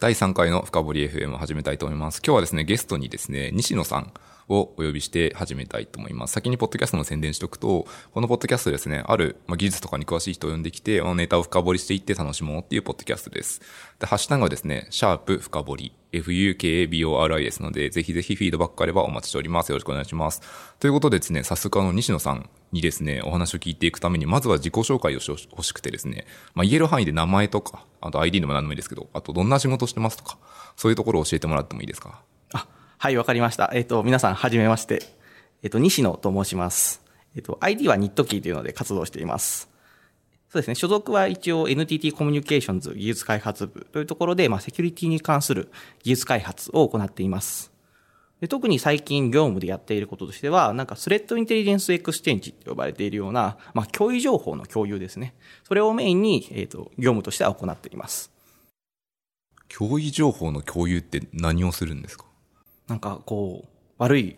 第3回の深掘り FM を始めたいと思います。今日はですね、ゲストにですね、西野さんをお呼びして始めたいと思います。先にポッドキャストの宣伝しておくと、このポッドキャストですね、ある、ま、技術とかに詳しい人を呼んできて、ネタを深掘りしていって楽しもうっていうポッドキャストです。で、ハッシュタグはですね、シャープ深掘り、FUKABORI ですので、ぜひぜひフィードバックあればお待ちしております。よろしくお願いします。ということでですね、早速あの、西野さんにですね、お話を聞いていくために、まずは自己紹介をしてほしくてですね、まあ、言える範囲で名前とか、あと ID でも何でもいいですけど、あとどんな仕事してますとか、そういうところを教えてもらってもいいですか？あ、はい、わかりました。えっ、と、皆さん、はじめまして。えっ、と、西野と申します。えっ、と、ID はニットキーというので活動しています。そうですね、所属は一応 NTT コミュニケーションズ技術開発部というところで、まあ、セキュリティに関する技術開発を行っています。で特に最近業務でやっていることとしては、なんか Threat Intelligence Exchange と呼ばれているような、まあ、脅威情報の共有ですね。それをメインに、えっ、と、業務としては行っています。脅威情報の共有って何をするんですか？なんかこう、悪い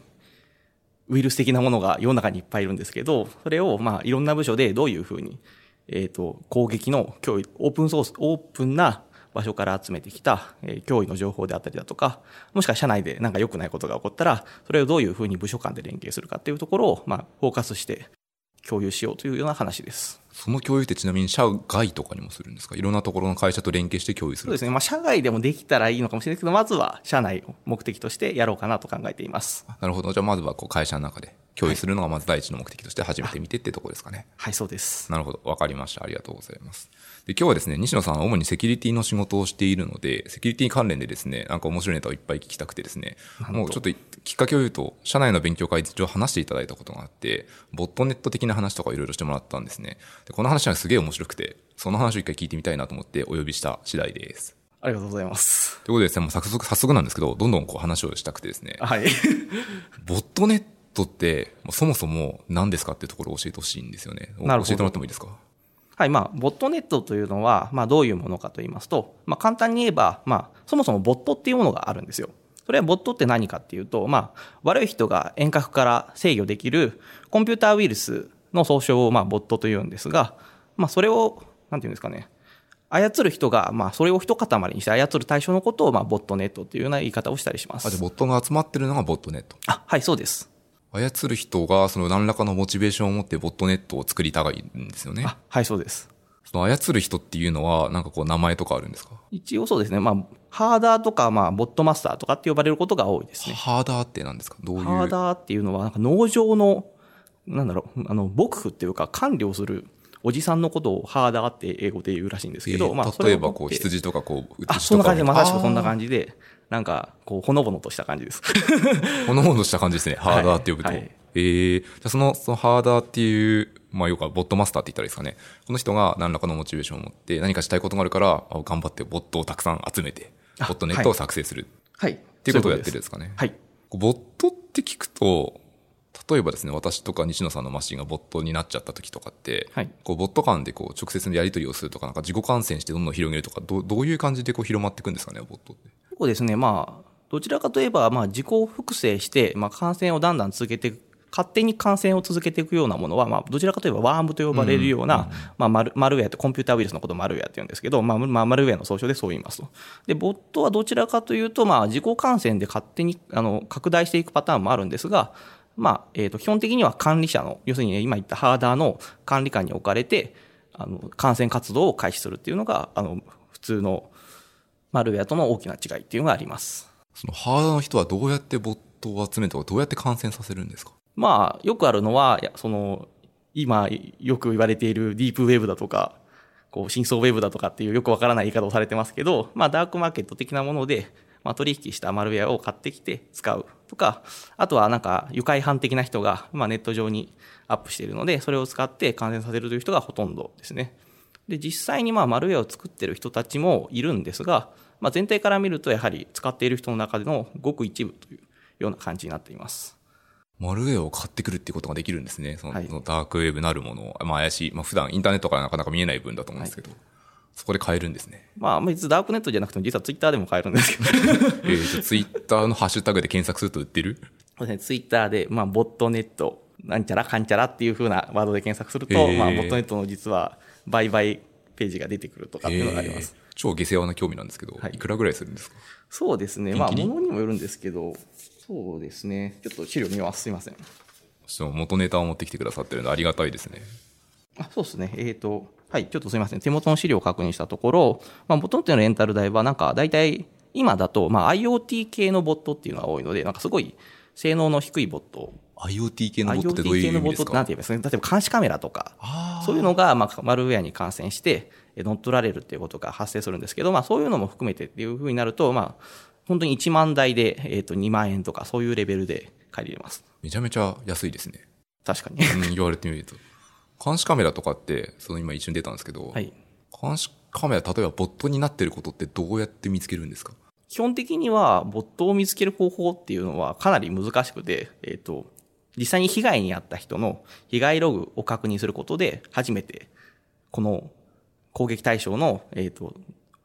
ウイルス的なものが世の中にいっぱいいるんですけど、それをまあいろんな部署でどういうふうに、えっ、と、攻撃の脅威、オープンソース、オープンな場所から集めてきた、え脅威の情報であったりだとか、もしくは社内でなんか良くないことが起こったら、それをどういうふうに部署間で連携するかっていうところを、まあ、フォーカスして共有しようというような話です。その共有ってちなみに社外とかにもするんですか？いろんなところの会社と連携して共有するそうですね。まあ、社外でもできたらいいのかもしれないですけど、まずは社内を目的としてやろうかなと考えています。なるほど。じゃあまずはこう会社の中で共有するのがまず第一の目的として始めてみてってところですかね。はい、そうです。なるほど。わかりました。ありがとうございます。で、今日はですね、西野さんは主にセキュリティの仕事をしているので、セキュリティ関連でですね、なんか面白いネタをいっぱい聞きたくてですね、もうちょっときっかけを言うと、社内の勉強会で一応話していただいたことがあって、ボットネット的な話とかいろいろしてもらったんですね。で、この話がすげえ面白くて、その話を一回聞いてみたいなと思ってお呼びした次第です。ありがとうございます。ということでですね、もう早速、早速なんですけど、どんどんこう話をしたくてですね、はい。ボットネットって、そもそも何ですかっていうところを教えてほしいんですよね。なるほど教えてもらってもいいですか？はい、まあ、ボットネットというのは、まあ、どういうものかと言いますと、まあ、簡単に言えば、まあ、そもそもボットっていうものがあるんですよ。それはボットって何かっていうと、まあ、悪い人が遠隔から制御できるコンピューターウイルスの総称を、まあ、ボットというんですが、まあ、それを、なんていうんですかね、操る人が、まあ、それを一塊にして操る対象のことを、まあ、ボットネットっていうような言い方をしたりしまあ、じゃ。ボットが集まってるのがボットネット。あ、はい、そうです。操る人がその何らかのモチベーションを持ってボットネットを作りたいんですよね。あ、はい、そうです。その操る人っていうのは、なんかこう名前とかあるんですか？一応そうですね、まあ、ハーダーとか、まあ、ボットマスターとかって呼ばれることが多いですね。ハーダーって何ですか？どういう？ハーダーっていうのは、なんか農場の、なんだろう、あの、牧夫っていうか管理をするおじさんのことをハーダーって英語で言うらしいんですけど、えーまあ、そ例えばこう羊とかこう、あ、そんな感じで、まさしくそんなじ。感じで、なんか、こう、ほのぼのとした感じです。ほのぼのした感じですね。ハーダーって呼ぶと。はいはいえー、じゃあその、そのハーダーっていう、まあ、要はボットマスターって言ったらいいですかね。この人が何らかのモチベーションを持って何かしたいことがあるから、あ頑張ってボットをたくさん集めて、ボあットネットを作成するはい。っっていうことをやってるんですかね。はい。ボットって聞くと、例えばですね、私とか西野さんのマシンがボットになっちゃった時とかって、はいこうボット間でこう直接のやり取りをするとか、なんか自己感染してどんどん広げるとか、どうどういう感じでこう広まっていくんですかね、ボットって。そうですね、まあ、どちらかといえば、まあ、自己複製して、まあ、感染をだんだん続けていく、勝手に感染を続けていくようなものは、まあ、どちらかといえばワームと呼ばれるような、まあ、マルマルウェアってコンピューターウイルスのことをマルウェアって言うんですけど、まあ、まあ、マルウェアの総称でそう言いますと。で、ボットはどちらかというと、まあ、自己感染で勝手に、あの、拡大していくパターンもあるんですが、まあ、えっ、と、基本的には管理者の、要するに、ね、今言ったハーダーの管理下に置かれて、あの、感染活動を開始するっていうのが、あの、普通のマルウェアとの大きな違いっていうのがあります。そのハーダーの人はどうやってボットを集めてとか、どうやって感染させるんですか？まあ、よくあるのは、その、今よく言われているディープウェブだとか、こう、真相ウェブだとかっていうよくわからない言い方をされてますけど、まあ、ダークマーケット的なもので、まあ、取引したマルウェアを買ってきて使うとか、あとはなんか、愉快犯的な人が、まあ、ネット上にアップしているので、それを使って感染させるという人がほとんどですね。で、実際にまあ、マルウェアを作ってる人たちもいるんですが、まあ、全体から見ると、やはり使っている人の中でのごく一部というような感じになっています。マルウェアを買ってくるっていうことができるんですね。その,、はいそのダークウェブなるものを。まあ怪しい。まあ普段インターネットからなかなか見えない分だと思うんですけど、そこで買えるんですね。まあ、別にダークネットじゃなくても、実はツイッターでも買えるんですけど、えー、ツイッターのハッシュタグで検索すると売ってる？そうですね、ツイッターで、まあ、ボットネット、なんちゃらかんちゃらっていう風なワードで検索すると、へーまあ、ボットネットの実は売買ページが出てくるとかっていうのがあります。えー超下世話な興味なんですけど、はいいくらぐらいするんですか？そうですね。まあ、ものにもよるんですけど、そうですね。ちょっと資料見ます。すいません。ちょっと元ネタを持ってきてくださってるのでありがたいですね。あそうですね。えっ、と、はい、ちょっとすみません。手元の資料を確認したところ、まあ、ボットっていうのレンタル代は、なんか、大体、今だと、まあ、IoT 系のボットっていうのが多いので、なんかすごい性能の低いボット。IoT 系のボットってどう IoT 系いう意味ですのボットってなんか？て言えばいいですか？ね。例えば監視カメラとか、あそういうのが、まあ、マルウェアに感染して、え乗っ取られるっていうことが発生するんですけど、まあ、そういうのも含めてっていうふうになると、まあ、本当に1万台で、えっ、と、2万円とか、そういうレベルで借りれます。めちゃめちゃ安いですね。確かに。うん、言われてみると。監視カメラとかって、その今一瞬出たんですけど、はい。監視カメラ、例えばボットになってることってどうやって見つけるんですか？基本的には、ボットを見つける方法っていうのはかなり難しくて、えっ、と、実際に被害に遭った人の被害ログを確認することで、初めて、この攻撃対象の、えっ、と、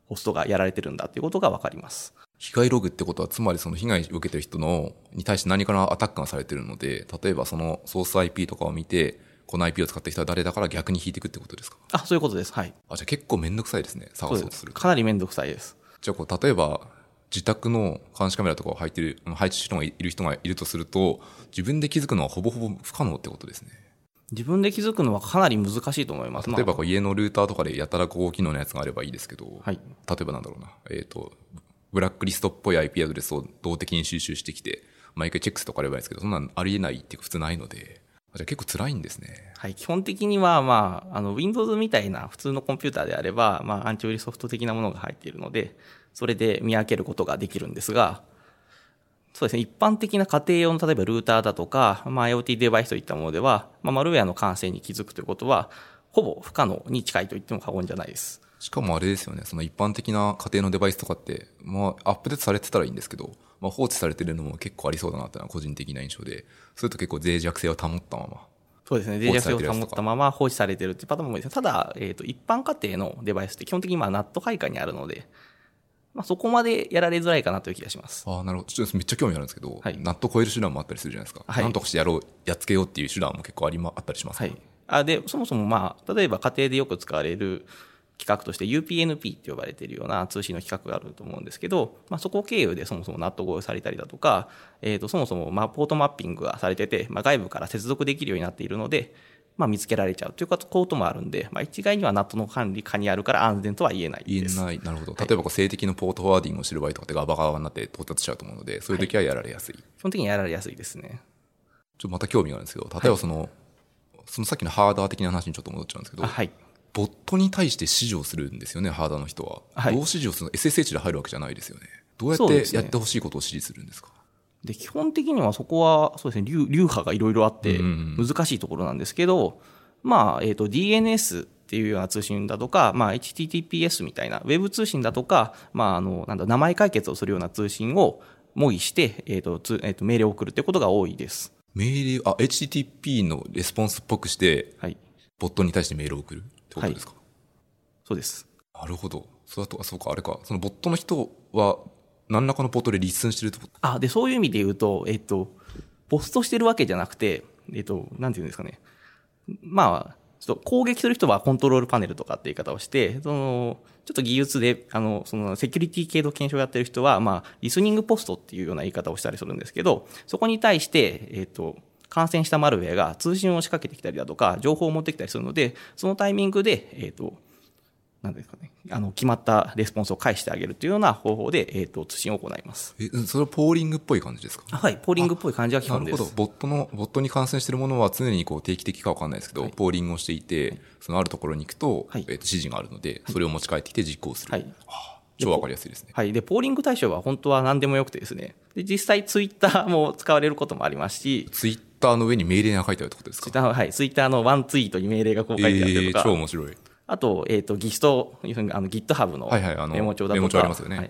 ホストがやられてるんだっていうことがわかります。被害ログってことは、つまりその被害を受けてる人の、に対して何かのアタックがされてるので、例えばそのソース IP とかを見て、この IP を使った人は誰だから逆に引いていくってことですか？あ、そういうことです。はい。あ、じゃあ結構めんどくさいですね。探そうとすると。かなりめんどくさいです。じゃあこう、例えば、自宅の監視カメラとかを配ってる、配置してる人がいる人がいるとすると、自分で気づくのはほぼほぼ不可能ってことですね。自分で気づくのはかなり難しいと思います。例えばまこう家のルーターとかでやたら高機能のやつがあればいいですけど、はい例えばなんだろうな、えっ、と、ブラックリストっぽい IP アドレスを動的に収集してきて、毎回チェックするとかあればいいんですけど、そんなんありえないっていうか普通ないので、あじゃあ結構辛いんですね。あはい。基本的には、まあ、あの、Windows みたいな普通のコンピューターであれば、まあ、アンチウイルスソフト的なものが入っているので、それで見分けることができるんですが、そうですね、一般的な家庭用の例えばルーターだとか、まあ、IoT デバイスといったものでは、まあ、マルウェアの感染に気づくということは、ほぼ不可能に近いと言っても過言じゃないです。しかもあれですよね、その一般的な家庭のデバイスとかって、まあアップデートされてたらいいんですけど、まあ放置されてるのも結構ありそうだなっていうのは個人的な印象で、それと結構脆弱性を保ったまま。そうですね、脆弱性を保ったまま放置されてるっていうパターンも多いですただ、えっ、と、一般家庭のデバイスって基本的にまあ、ナット配下にあるので、まあ、そこまでやられづらいかなという気がします。ああ、なるほど。ちょっとめっちゃ興味あるんですけど、はいナット超える手段もあったりするじゃないですか。はいなんとかしてやろう、やっつけようっていう手段も結構ありま、あったりしますか？はい。あで、そもそもまあ、例えば家庭でよく使われる規格として UPnP って呼ばれているような通信の規格があると思うんですけど、まあ、そこ経由でそもそもナット合意されたりだとか、えっ、と、そもそもまあ、ポートマッピングがされてて、まあ、外部から接続できるようになっているので、まあ、見つけられちゃうということもあるんで、まあ、一概にはナットの管理下にあるから安全とは言えないです。言えない。なるほど。例えばこう静的のポートフォワーディングをしてる場合とかってガバガバになって到達しちゃうと思うので、そういう時はやられやすい。基本的にやられやすいですね。ちょっとまた興味があるんですけど、例えばその、そのさっきのハーダー的な話にちょっと戻っちゃうんですけど、あはい。ボットに対して指示をするんですよね、ハーダーの人は。はいどう指示をするの ?SSH で入るわけじゃないですよね。どうやってやってほしいことを指示するんですか？で基本的にはそこはそうですね流流派がいろいろあってうん難しいところなんですけど、まあえー、と DNS っていうような通信だとか、まあ、HTTPS みたいなウェブ通信だとか、まあ、あのなんだ名前解決をするような通信を模擬して、えーとつえー、と命令を送るってことが多いです。命令、あ、HTTP のレスポンスっぽくして、はい、ボットに対して命令を送るってことですか、そうです。なるほど。そうだと、あ、そうか、あれか。そのボットの人は、何らかのポートで listen してるってこと？あでそういう意味で言うと、えっ、と、ポストしてるわけじゃなくて、えっ、と、なんていうんですかね。まあ、ちょっと攻撃する人はコントロールパネルとかって言い方をして、その、ちょっと技術で、あの、その、セキュリティ系の検証をやってる人は、まあ、リスニングポストっていうような言い方をしたりするんですけど、そこに対して、えっ、と、感染したマルウェアが通信を仕掛けてきたりだとか、情報を持ってきたりするので、そのタイミングで、えっ、と、なんですかね、あの、決まったレスポンスを返してあげるというような方法で、えっ、と、通信を行います。え、それはポーリングっぽい感じですか？はい、ポーリングっぽい感じが基本です。なるほど。ボットの、ボットに感染しているものは常にこう定期的かわかんないですけど、ポーリングをしていて、そのあるところに行くと、はいえっ、と、指示があるので、それを持ち帰ってきて実行する。はい。超わかりやすいですね。はい。で、ポーリング対象は本当は何でもよくてですね。で、実際ツイッターも使われることもありますし、ツイッターの上に命令が書いてあるってことですか？ツイッターはい。ツイッターのワンツイートに命令がこう書いてあったりえー、とか、超面白い。あと、えっ、と、ギスト、あの GitHub のはいはいあのメモ帳だとか、メモ帳ありますよねはい。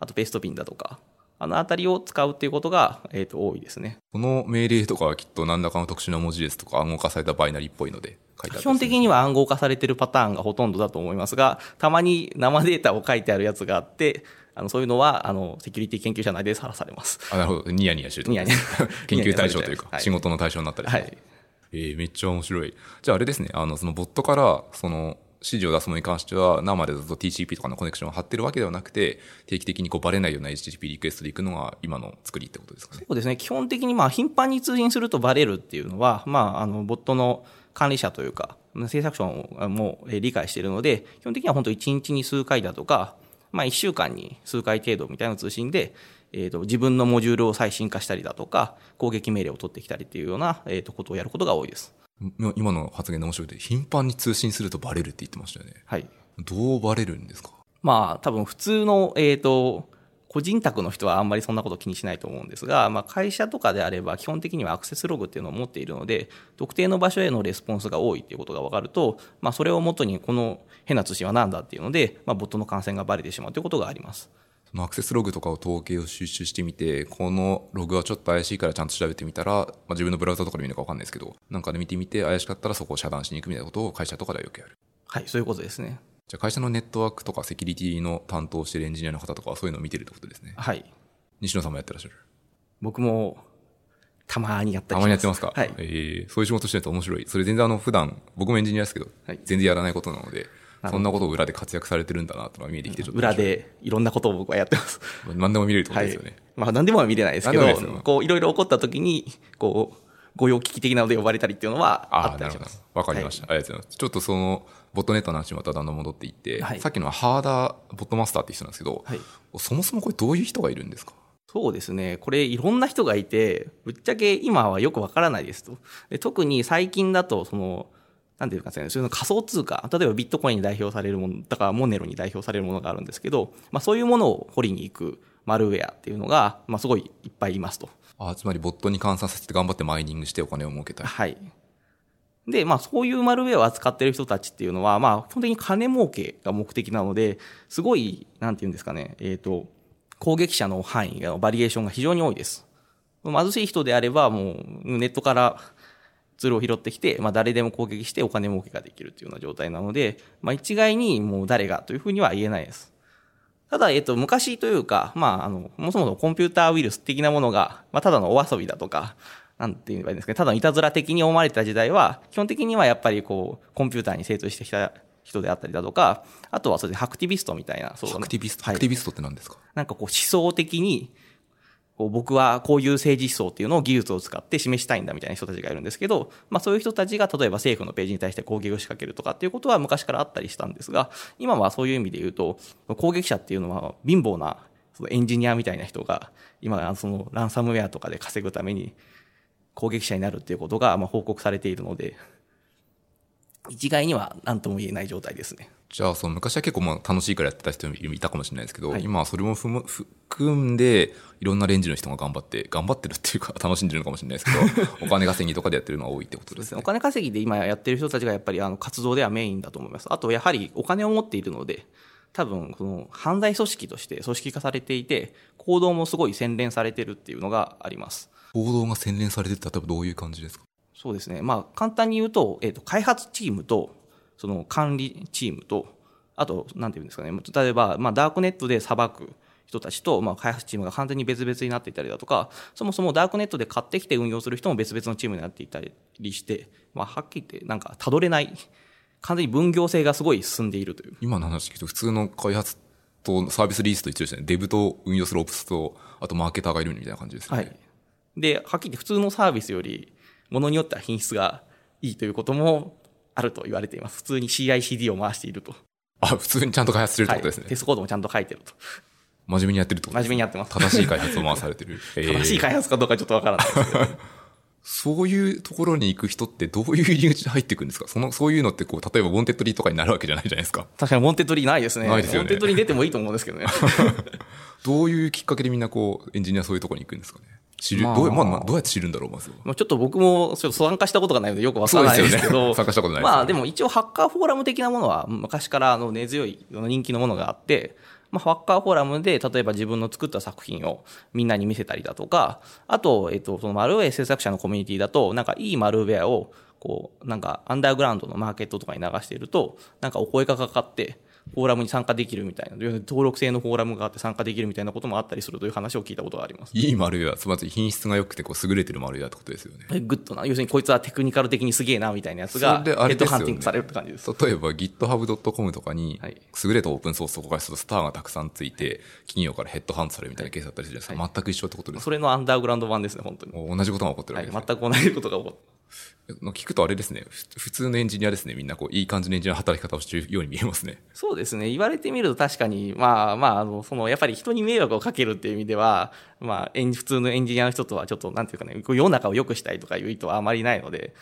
あと、ペーストピンだとか、あのあたりを使うっていうことが、えっ、と、多いですね。この命令とかはきっと何らかの特殊な文字列とか暗号化されたバイナリーっぽいので書いてある。基本的には暗号化されてるパターンがほとんどだと思いますが、たまに生データを書いてあるやつがあって、あのそういうのはあのセキュリティ研究者内でさらされます。あ、なるほど。ニヤニヤしてるとニヤニヤ 研究対象というか、はい仕事の対象になったり。はい。えーめっちゃ面白い。じゃああれですね、あの、そのボットから、その、指示を出すものに関しては、生でずっと TCP とかのコネクションを貼ってるわけではなくて、定期的にこうバレないような HTTP リクエストで行くのが今の作りってことですかね。そうですね。基本的にまあ頻繁に通信するとバレるっていうのは、まあ、あの、ボットの管理者というか、制作者も理解しているので、基本的には本当1日に数回だとか、まあ1週間に数回程度みたいな通信で、えーと、自分のモジュールを最新化したりだとか、攻撃命令を取ってきたりっていうような、えーと、ことをやることが多いです。今の発言で面白いで、頻繁に通信するとバレるって言ってましたよね。はい。どうバレるんですか？まあ、多分普通の、えっ、ー、と、個人宅の人はあんまりそんなこと気にしないと思うんですが、まあ、会社とかであれば基本的にはアクセスログっていうのを持っているので、特定の場所へのレスポンスが多いっていうことが分かると、まあ、それをもとにこの変な通信は何だっていうので、まあ、ボットの感染がバレてしまうということがあります。そのアクセスログとかを統計を収集してみて、このログはちょっと怪しいからちゃんと調べてみたら、まあ、自分のブラウザとかで見るか分かんないですけど、なんかで見てみて怪しかったらそこを遮断しに行くみたいなことを会社とかではよくやる。はい、そういうことですね。じゃあ会社のネットワークとかセキュリティの担当してるエンジニアの方とかはそういうのを見てるってことですね。はい。西野さんもやってらっしゃる？僕も、たまにやったりたまにやってますか？はい。えー、そういう仕事してると面白い。それ全然あの、普段、僕もエンジニアですけど、はい、全然やらないことなので、そんなことを裏で活躍されてるんだなとは見えてきて、ちょっと。裏でいろんなことを僕はやってます。何でも見れるってことですよね。はい、まあ何でもは見れないですけど、こういろいろ起こった時に、こう、御用聞き的なので呼ばれたりっていうのはあったりします。わかりました、はい、ありがとうございます。ちょっとその、ボットネットの話まただんだん戻っていって、はい、さっきのハーダーボットマスターって人なんですけど、はい、そもそもこれどういう人がいるんですか？そうですね。これいろんな人がいて、ぶっちゃけ今はよくわからないですと。で特に最近だと、その、なんていうかですね、その仮想通貨、例えばビットコインに代表されるもの、だからモネロに代表されるものがあるんですけど、まあそういうものを掘りに行くマルウェアっていうのが、まあすごいいっぱいいますと。あつまりボットに換算させて頑張ってマイニングしてお金を儲けたい。はい。で、まあそういうマルウェアを扱ってる人たちっていうのは、まあ本当に金儲けが目的なので、すごい、なんていうんですかね、えっ、ー、と、攻撃者の範囲のバリエーションが非常に多いです。貧しい人であれば、もうネットからツールを拾ってきて、まあ、誰でも攻撃してお金儲けができるというような状態なので、まあ、一概にもう誰がというふうには言えないです。ただ、えっと、昔というか、まあ、あの、もそもそもコンピューターウイルス的なものが、まあ、ただのお遊びだとか、なんて言えばいいんですかね、ただのいたずら的に思われた時代は、基本的にはやっぱりこう、コンピューターに精通してきた人であったりだとか、あとはそれでハクティビストみたいな、そうハクティビスト、はい、ハクティビストって何ですか？なんかこう思想的に、こう僕はこういう政治思想っていうのを技術を使って示したいんだみたいな人たちがいるんですけど、まあそういう人たちが例えば政府のページに対して攻撃を仕掛けるとかっていうことは昔からあったりしたんですが、今はそういう意味で言うと、攻撃者っていうのは貧乏なそのエンジニアみたいな人が、今そのランサムウェアとかで稼ぐために攻撃者になるっていうことがまあ報告されているので、一概には何とも言えない状態ですね。じゃあ、その昔は結構まあ楽しいからやってた人もいたかもしれないですけど、はい、今はそれも含んで、いろんなレンジの人が頑張って、頑張ってるっていうか楽しんでるのかもしれないですけど、お金稼ぎとかでやってるのは多いってことですね。お金稼ぎで今やってる人たちがやっぱりあの活動ではメインだと思います。あと、やはりお金を持っているので、多分、この犯罪組織として組織化されていて、行動もすごい洗練されてるっていうのがあります。行動が洗練されてって、例えばどういう感じですか？そうですね。まあ、簡単に言うと、えっ、ー、と、開発チームと、その管理チームと、あと、なんていうんですかね、例えば、まあ、ダークネットで裁く人たちと、まあ、開発チームが完全に別々になっていたりだとか、そもそもダークネットで買ってきて運用する人も別々のチームになっていたりして、まあ、はっきり言って、なんか、たどれない、完全に分業制がすごい進んでいるという。今の話聞くと、普通の開発とサービスリースと一緒ですね。デブと運用するオプスと、あとマーケターがいるみたいな感じですね。はい。で、はっきり言って普通のサービスより、ものによっては品質がいいということもあると言われています。普通に CICD を回していると。あ、普通にちゃんと開発してるってことですね。はい、テストコードもちゃんと書いてると。真面目にやってるってことです真面目にやってます。正しい開発を回されてる。正しい開発かどうかちょっとわからないですけど。そういうところに行く人ってどういう入り口で入っていくんですか？その、そういうのってこう、例えば Wantedly とかになるわけじゃないじゃないですか？確かに Wantedly ないですね。ないですよね。ウォンテッドリー出てもいいと思うんですけどね。どういうきっかけでみんなこう、エンジニアそういうところに行くんですかね？知る、まあ、どう、まあ、どうやって知るんだろう、まずまあ、ちょっと僕もちょっと参加したことがないのでよくわからないですけど、ね、参加したことないまあでも一応ハッカーフォーラム的なものは昔からあの根強い人気のものがあって、まあ、ハッカーフォーラムで例えば自分の作った作品をみんなに見せたりだとか、あと、えっと、そのマルウェア制作者のコミュニティだと、なんかいいマルウェアをこう、なんかアンダーグラウンドのマーケットとかに流していると、なんかお声がかかって、フォーラムに参加できるみたいな、登録制のフォーラムがあって参加できるみたいなこともあったりするという話を聞いたことがあります。いいマルウェア、つまり品質が良くてこう優れてるマルウェアってことですよね。 good な、要するにこいつはテクニカル的にすげえなみたいなやつが、ヘッドハンティングされるって感じです。例えば github.com とかに、優れたオープンソースとかするとスターがたくさんついて、企業からヘッドハントされるみたいなケースだったりするじゃないですか。全く一緒ってことですそれのアンダーグラウンド版ですね、本当に。同じことが起こってるわけです、はい、全く同じことが起こって聞くとあれですね、普通のエンジニアですね、みんなこういい感じのエンジニアの働き方をしているように見えますね。そうですね、言われてみると確かに、まあまあ、あのそのやっぱり人に迷惑をかけるっていう意味では、まあ、普通のエンジニアの人とはちょっと、なんていうかね、世の中を良くしたいとかいう意図はあまりないので、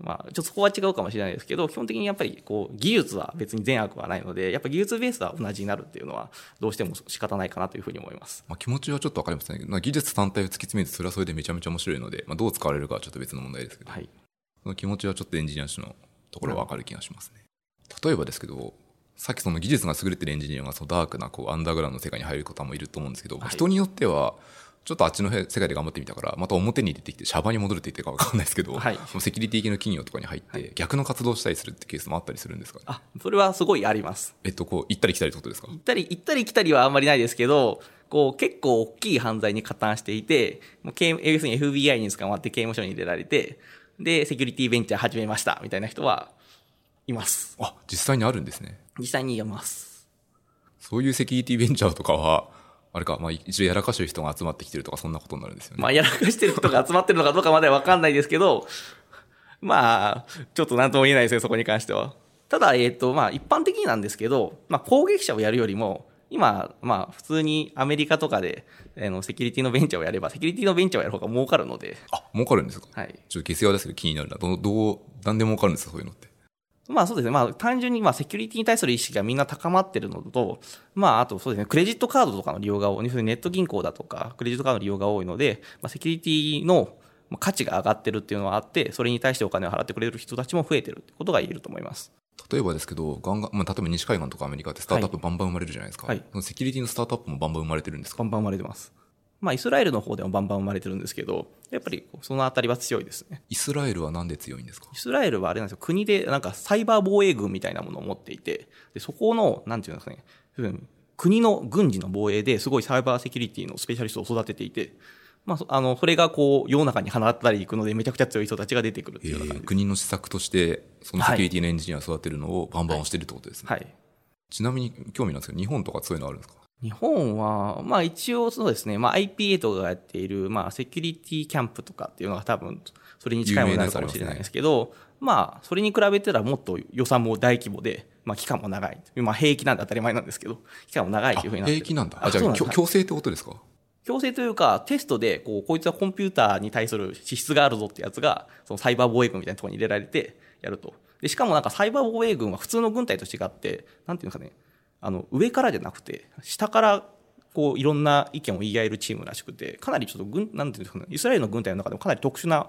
まあ、ちょっとそこは違うかもしれないですけど、基本的にやっぱりこう技術は別に善悪はないので、やっぱ技術ベースは同じになるっていうのは、どうしても仕方ないかなというふうに思います。まあ、気持ちはちょっとわかりますね。まあ、技術単体を突き詰めて、それはそれでめちゃめちゃ面白いので、まあ、どう使われるかはちょっと別の問題ですけど、はい、その気持ちはちょっとエンジニアのところはわかる気がしますね。例えばですけど、さっきその技術が優れてるエンジニアがそのダークなこうアンダーグラウンドの世界に入る方もいると思うんですけど、はい、人によっては、ちょっとあっちの世界で頑張ってみたから、また表に出てきて、シャバに戻るって言ってるか分かんないですけど、はい、セキュリティ系の企業とかに入って、逆の活動したりするってケースもあったりするんですか、ね、あ、それはすごいあります。えっと、こう、行ったり来たりってことですか？行ったり、行ったり来たりはあんまりないですけど、こう、結構大きい犯罪に加担していて、もう刑要するに FBI に捕まって刑務所に入れられて、で、セキュリティベンチャー始めました、みたいな人はいます。あ、実際にあるんですね。実際にいます。そういうセキュリティベンチャーとかは、あれか、まあ、一応やらかしてる人が集まってきてるとか、そんなことになるんですよね。まあ、やらかしてる人が集まってるのかどうかまではわかんないですけど、まあ、ちょっと何とも言えないですね、そこに関しては。ただ、えっ、ー、と、まあ、一般的になんですけど、まあ、攻撃者をやるよりも、今、まあ、普通にアメリカとかで、あの、セキュリティのベンチャーをやれば、セキュリティのベンチャーをやる方が儲かるので。あ、儲かるんですか？はい。ちょっと下世話ですけど気になるな。ど、どう、なんで儲かるんですか、そういうのって？まあそうですね。まあ単純にまあセキュリティに対する意識がみんな高まってるのと、まああとそうですね、クレジットカードとかの利用が多い、ネット銀行だとか、クレジットカードの利用が多いので、まあセキュリティの価値が上がってるっていうのはあって、それに対してお金を払ってくれる人たちも増えてるってことが言えると思います。例えばですけど、ガンガン、まあ、例えば西海岸とかアメリカってスタートアップバンバン生まれるじゃないですか。はい。セキュリティのスタートアップもバンバン生まれてるんですか？バンバン生まれてます。まあ、イスラエルの方でもバンバン生まれてるんですけど、やっぱりそのあたりは強いですね。イスラエルはなんで強いんですか？イスラエルはあれなんですよ、国でなんかサイバー防衛軍みたいなものを持っていて、でそこの、なんていうんですかね、国の軍事の防衛ですごいサイバーセキュリティのスペシャリストを育てていて、まあ、あの、それがこう、世の中に放ったりいくので、めちゃくちゃ強い人たちが出てくるっていうような感じ、国の施策として、そのセキュリティのエンジニアを育てるのをバンバン押してるってことですね。はい。はい、ちなみに興味なんですけど、日本とかそういうのあるんですか？日本は、まあ一応そうですね、まあ IPA とかがやっている、まあセキュリティキャンプとかっていうのが多分、それに近いものになるかもしれないですけど、まあそれに比べたらもっと予算も大規模で、まあ期間も長い。まあ兵役なんで当たり前なんですけど、期間も長いというふうになって兵役なんだ。あ、じゃあ強制ってことですか？強制というか、テストで、こう、こいつはコンピューターに対する資質があるぞってやつが、そのサイバー防衛軍みたいなところに入れられて、やると。で、しかもなんかサイバー防衛軍は普通の軍隊と違って、なんていうんですかね、あの、上からじゃなくて、下からこういろんな意見を言い合えるチームらしくてかなりちょっと軍なんていうんですかねイスラエルの軍隊の中でもかなり特殊な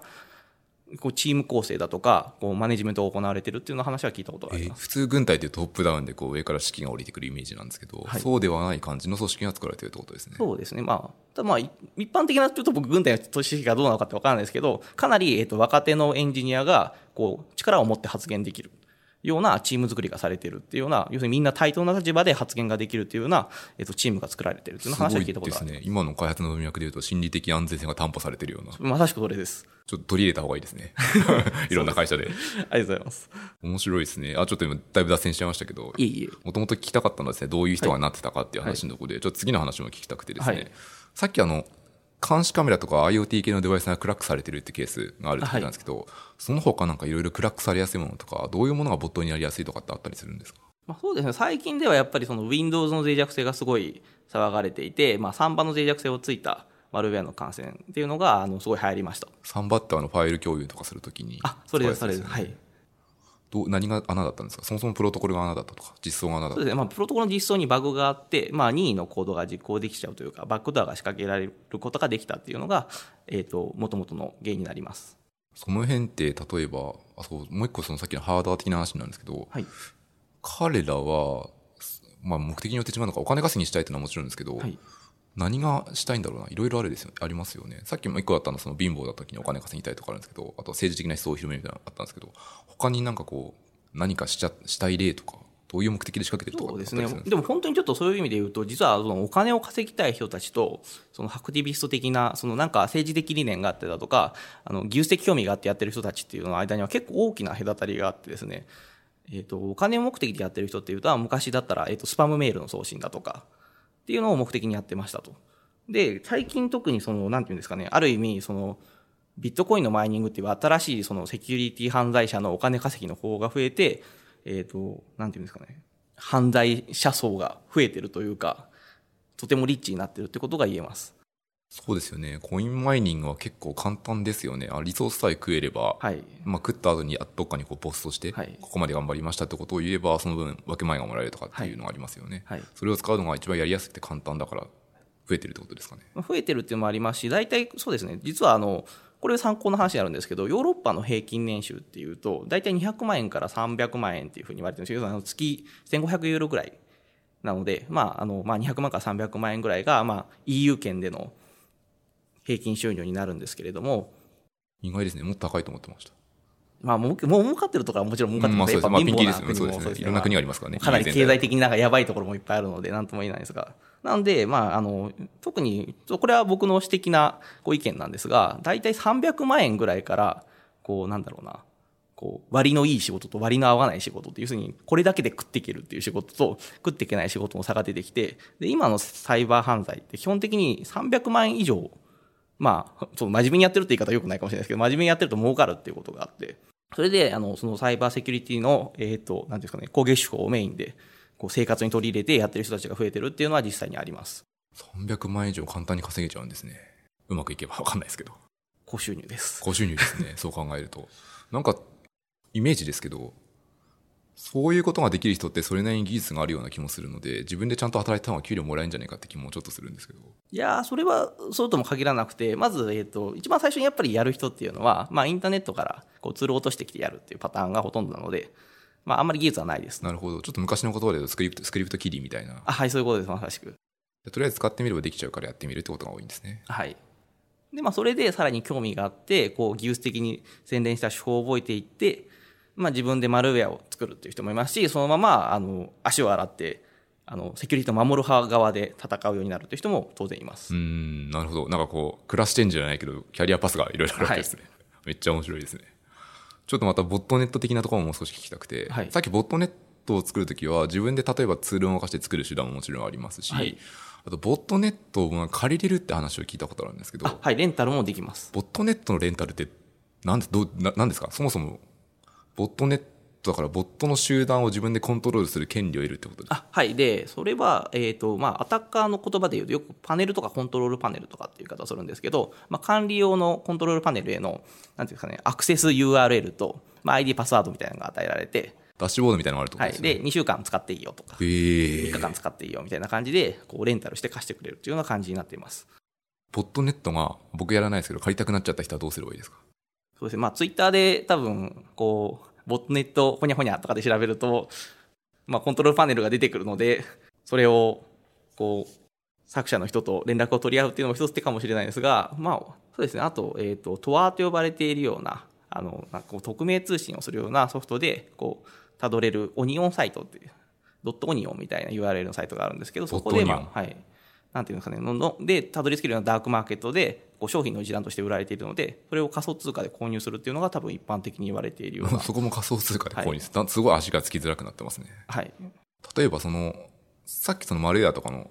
こうチーム構成だとかこうマネジメントが行われてるっていうの話は聞いたことがあります、えー、普通軍隊ってトップダウンでこう上から指揮が降りてくるイメージなんですけど、はい、そうではない感じの組織が作られてるってことですね。そうですね。まあたまあ一般的なちょっと僕軍隊の組織がどうなのかって分からないですけどかなり、えー、と若手のエンジニアがこう力を持って発言できるようなチーム作りがされているっていうような、要するにみんな対等な立場で発言ができるっていうような、えっと、チームが作られているっていう話は聞いたことあるですね。今の開発の文脈でいうと、心理的安全性が担保されているような。まさしくそれです。ちょっと取り入れた方がいいですね。いろんな会社で。ありがとうございます。面白いですね。あ、ちょっと今、だいぶ脱線しちゃいましたけど、いいもともと聞きたかったのはですね、どういう人がなってたかっていう話のところで、はい、ちょっと次の話も聞きたくてですね、はい、さっきあの、監視カメラとか IoT 系のデバイスがクラックされてるってケースがあるって言ったんですけど、はい、その他なんかいろいろクラックされやすいものとか、どういうものがボットになりやすいとかってあったりするんですか？まあ、そうですね。最近ではやっぱりその Windows の脆弱性がすごい騒がれていて、まあ、3番の脆弱性をついたマルウェアの感染っていうのが、あの、すごい流行りました。3バッターのファイル共有とかするときに、あ、それです、それです。はい。どう何が穴だったんですか？そもそもプロトコルが穴だったとか、実装が穴だったそうですね。まあ、プロトコルの実装にバグがあって、まあ、任意のコードが実行できちゃうというか、バックドアが仕掛けられることができたっていうのが、えっ、ー、と、もともとの原因になります。その辺って、例えば、あ、そう、もう一個そのさっきのハードー的な話なんですけど、はい、彼らは、まあ、目的によって違うのか、お金稼ぎしたいっていうのはもちろんですけど、はい何がしたいんだろうな。いろいろあるですよ、ありますよね。さっきも一個あったのはその貧乏だった時にお金稼ぎたいとかあるんですけど、あと政治的な思想を広めるみたいなのがあったんですけど、他になんかこう、何かしちゃ、したい例とか、どういう目的で仕掛けてるとかそうですね。でも本当にちょっとそういう意味で言うと、実はそのお金を稼ぎたい人たちと、そのアクティビスト的な、そのなんか政治的理念があってだとか、あの技術的興味があってやってる人たちっていうのの間には結構大きな隔たりがあってですね、えっ、と、お金を目的でやってる人っていうと、昔だったら、えっ、と、スパムメールの送信だとか、っていうのを目的にやってましたと。で、最近特にその、なんていうんですかね、ある意味、その、ビットコインのマイニングっていう新しいそのセキュリティ犯罪者のお金稼ぎの方が増えて、えっ、と、なんていうんですかね、犯罪者層が増えてるというか、とてもリッチになってるってことが言えます。そうですよね。コインマイニングは結構簡単ですよね。あリソースさえ食えれば、はい。まあ、食った後にどっかにこうポストして、はいここまで頑張りましたってことを言えば、その分分け前がもらえるとかっていうのがありますよね。はい。それを使うのが一番やりやすくて簡単だから増えてるってことですかね。まあ増えてるっていうのもありますし、大体そうですね、実はあの、これ参考の話になるんですけど、ヨーロッパの平均年収っていうと、大体200万円から300万円っていうふうに言われてるんですけど、月1500ユーロぐらいなので、まあ、あの、まあ、200万から300万円ぐらいが、まあ、EU 圏での平均収入になるんですけれども、意外ですね。もっと高いと思ってました。まあ、もう、もう儲かってるとかはもちろん儲かってますうんまあ貧乏な国もそうですね。いろんな国がありますからね。かなり経済的的になんかやばいところもいっぱいあるので、なんとも言えないんですが。なので、まあ、あの、特に、これは僕の私的なご意見なんですが、大体300万円ぐらいから、こう、なんだろうな、こう、割のいい仕事と割の合わない仕事って、要するに、これだけで食っていけるっていう仕事と、食っていけない仕事の差が出てきて、で、今のサイバー犯罪って基本的に300万円以上、まあ、その真面目にやってるって言い方は良くないかもしれないですけど、真面目にやってると儲かるっていうことがあって、それで、あの、そのサイバーセキュリティの、えっ、と、なんですかね、攻撃手法をメインで、こう、生活に取り入れてやってる人たちが増えてるっていうのは実際にあります。300万円以上簡単に稼げちゃうんですね。うまくいけばわかんないですけど。高収入です。高収入ですね。そう考えると。なんか、イメージですけど、そういうことができる人ってそれなりに技術があるような気もするので、自分でちゃんと働いた方が給料もらえるんじゃないかって気もちょっとするんですけど。いやーそれはそうとも限らなくて、まず、えっ、と、一番最初にやっぱりやる人っていうのは、まあ、インターネットからこうツールを落としてきてやるっていうパターンがほとんどなので、まあ、あんまり技術はないです。なるほど。ちょっと昔の言葉で言うとスクリプト、スクリプトキリみたいな。あ、はい、そういうことです、まさしく。とりあえず使ってみればできちゃうからやってみるってことが多いんですね。はい。で、まあ、それでさらに興味があって、こう、技術的に洗練した手法を覚えていって、まあ、自分でマルウェアを作るっていう人もいますし、そのまま、あの、足を洗って、あの、セキュリティを守る派側で戦うようになるという人も当然います。うーん、なるほど。なんかこう、クラスチェンジじゃないけど、キャリアパスがいろいろあるわけですね。めっちゃ面白いですね。ちょっとまたボットネット的なところももう少し聞きたくて、はいさっきボットネットを作るときは、自分で例えばツールを動かして作る手段ももちろんありますし、はいあと、ボットネットを借りれるって話を聞いたことあるんですけど、あ、はい、レンタルもできます。ボットネットのレンタルって、なんで、どう、ななんですか？そもそも、ボットネットだから、ボットの集団を自分でコントロールする権利を得るってことですか？あはい。で、それは、えっ、と、まあ、アタッカーの言葉で言うと、よくパネルとかコントロールパネルとかっていう言い方をするんですけど、まあ、管理用のコントロールパネルへの、なんていうかね、アクセス URL と、まあ、ID パスワードみたいなのが与えられて、ダッシュボードみたいなのがあるってことはい。ですね。で、2週間使っていいよとか、へー3日間使っていいよみたいな感じで、こう、レンタルして貸してくれるというような感じになっています。ボットネットが、僕やらないですけど、借りたくなっちゃった人はどうすればいいですか？そうですね。まあ、ツイッターで多分、こう、ボットネットほにゃほにゃとかで調べると、まあ、コントロールパネルが出てくるので、それを、こう、作者の人と連絡を取り合うっていうのも一つ手かもしれないですが、まあ、そうですね。あと、えっ、と、トアと呼ばれているような、あの、なんかこう匿名通信をするようなソフトで、こう、たどれるオニオンサイトっていう、ドットオニオンみたいな URL のサイトがあるんですけど、そこで、まあ、はい。なんていうんですかね、のので、たどり着けるようなダークマーケットで、こう商品の一覧として売られているので、それを仮想通貨で購入するっていうのが多分一般的に言われているような。そこも仮想通貨で購入する、すごい足がつきづらくなってますね。はい。例えばその、さっきそのマルウェアとかの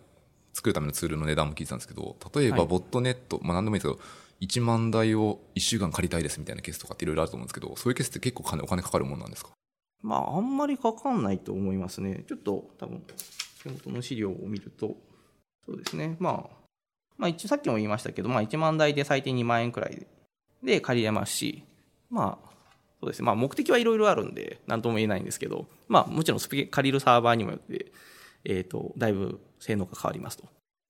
作るためのツールの値段も聞いてたんですけど、例えばはいボットネット、まあ何でもいいですけど、1万台を1週間借りたいですみたいなケースとかっていろいろあると思うんですけど、そういうケースって結構金お金かかるもんなんですかまあ、あんまりかかんないと思いますね。ちょっと多分、手元の資料を見ると、そうですね。まあ、まあ一応さっきも言いましたけど、まあ1万台で最低2万円くらいで借りれますし、まあ、そうですね。まあ目的はいろいろあるんで、なんとも言えないんですけど、まあもちろん借りるサーバーにもよって、えっ、と、だいぶ性能が変わりますと。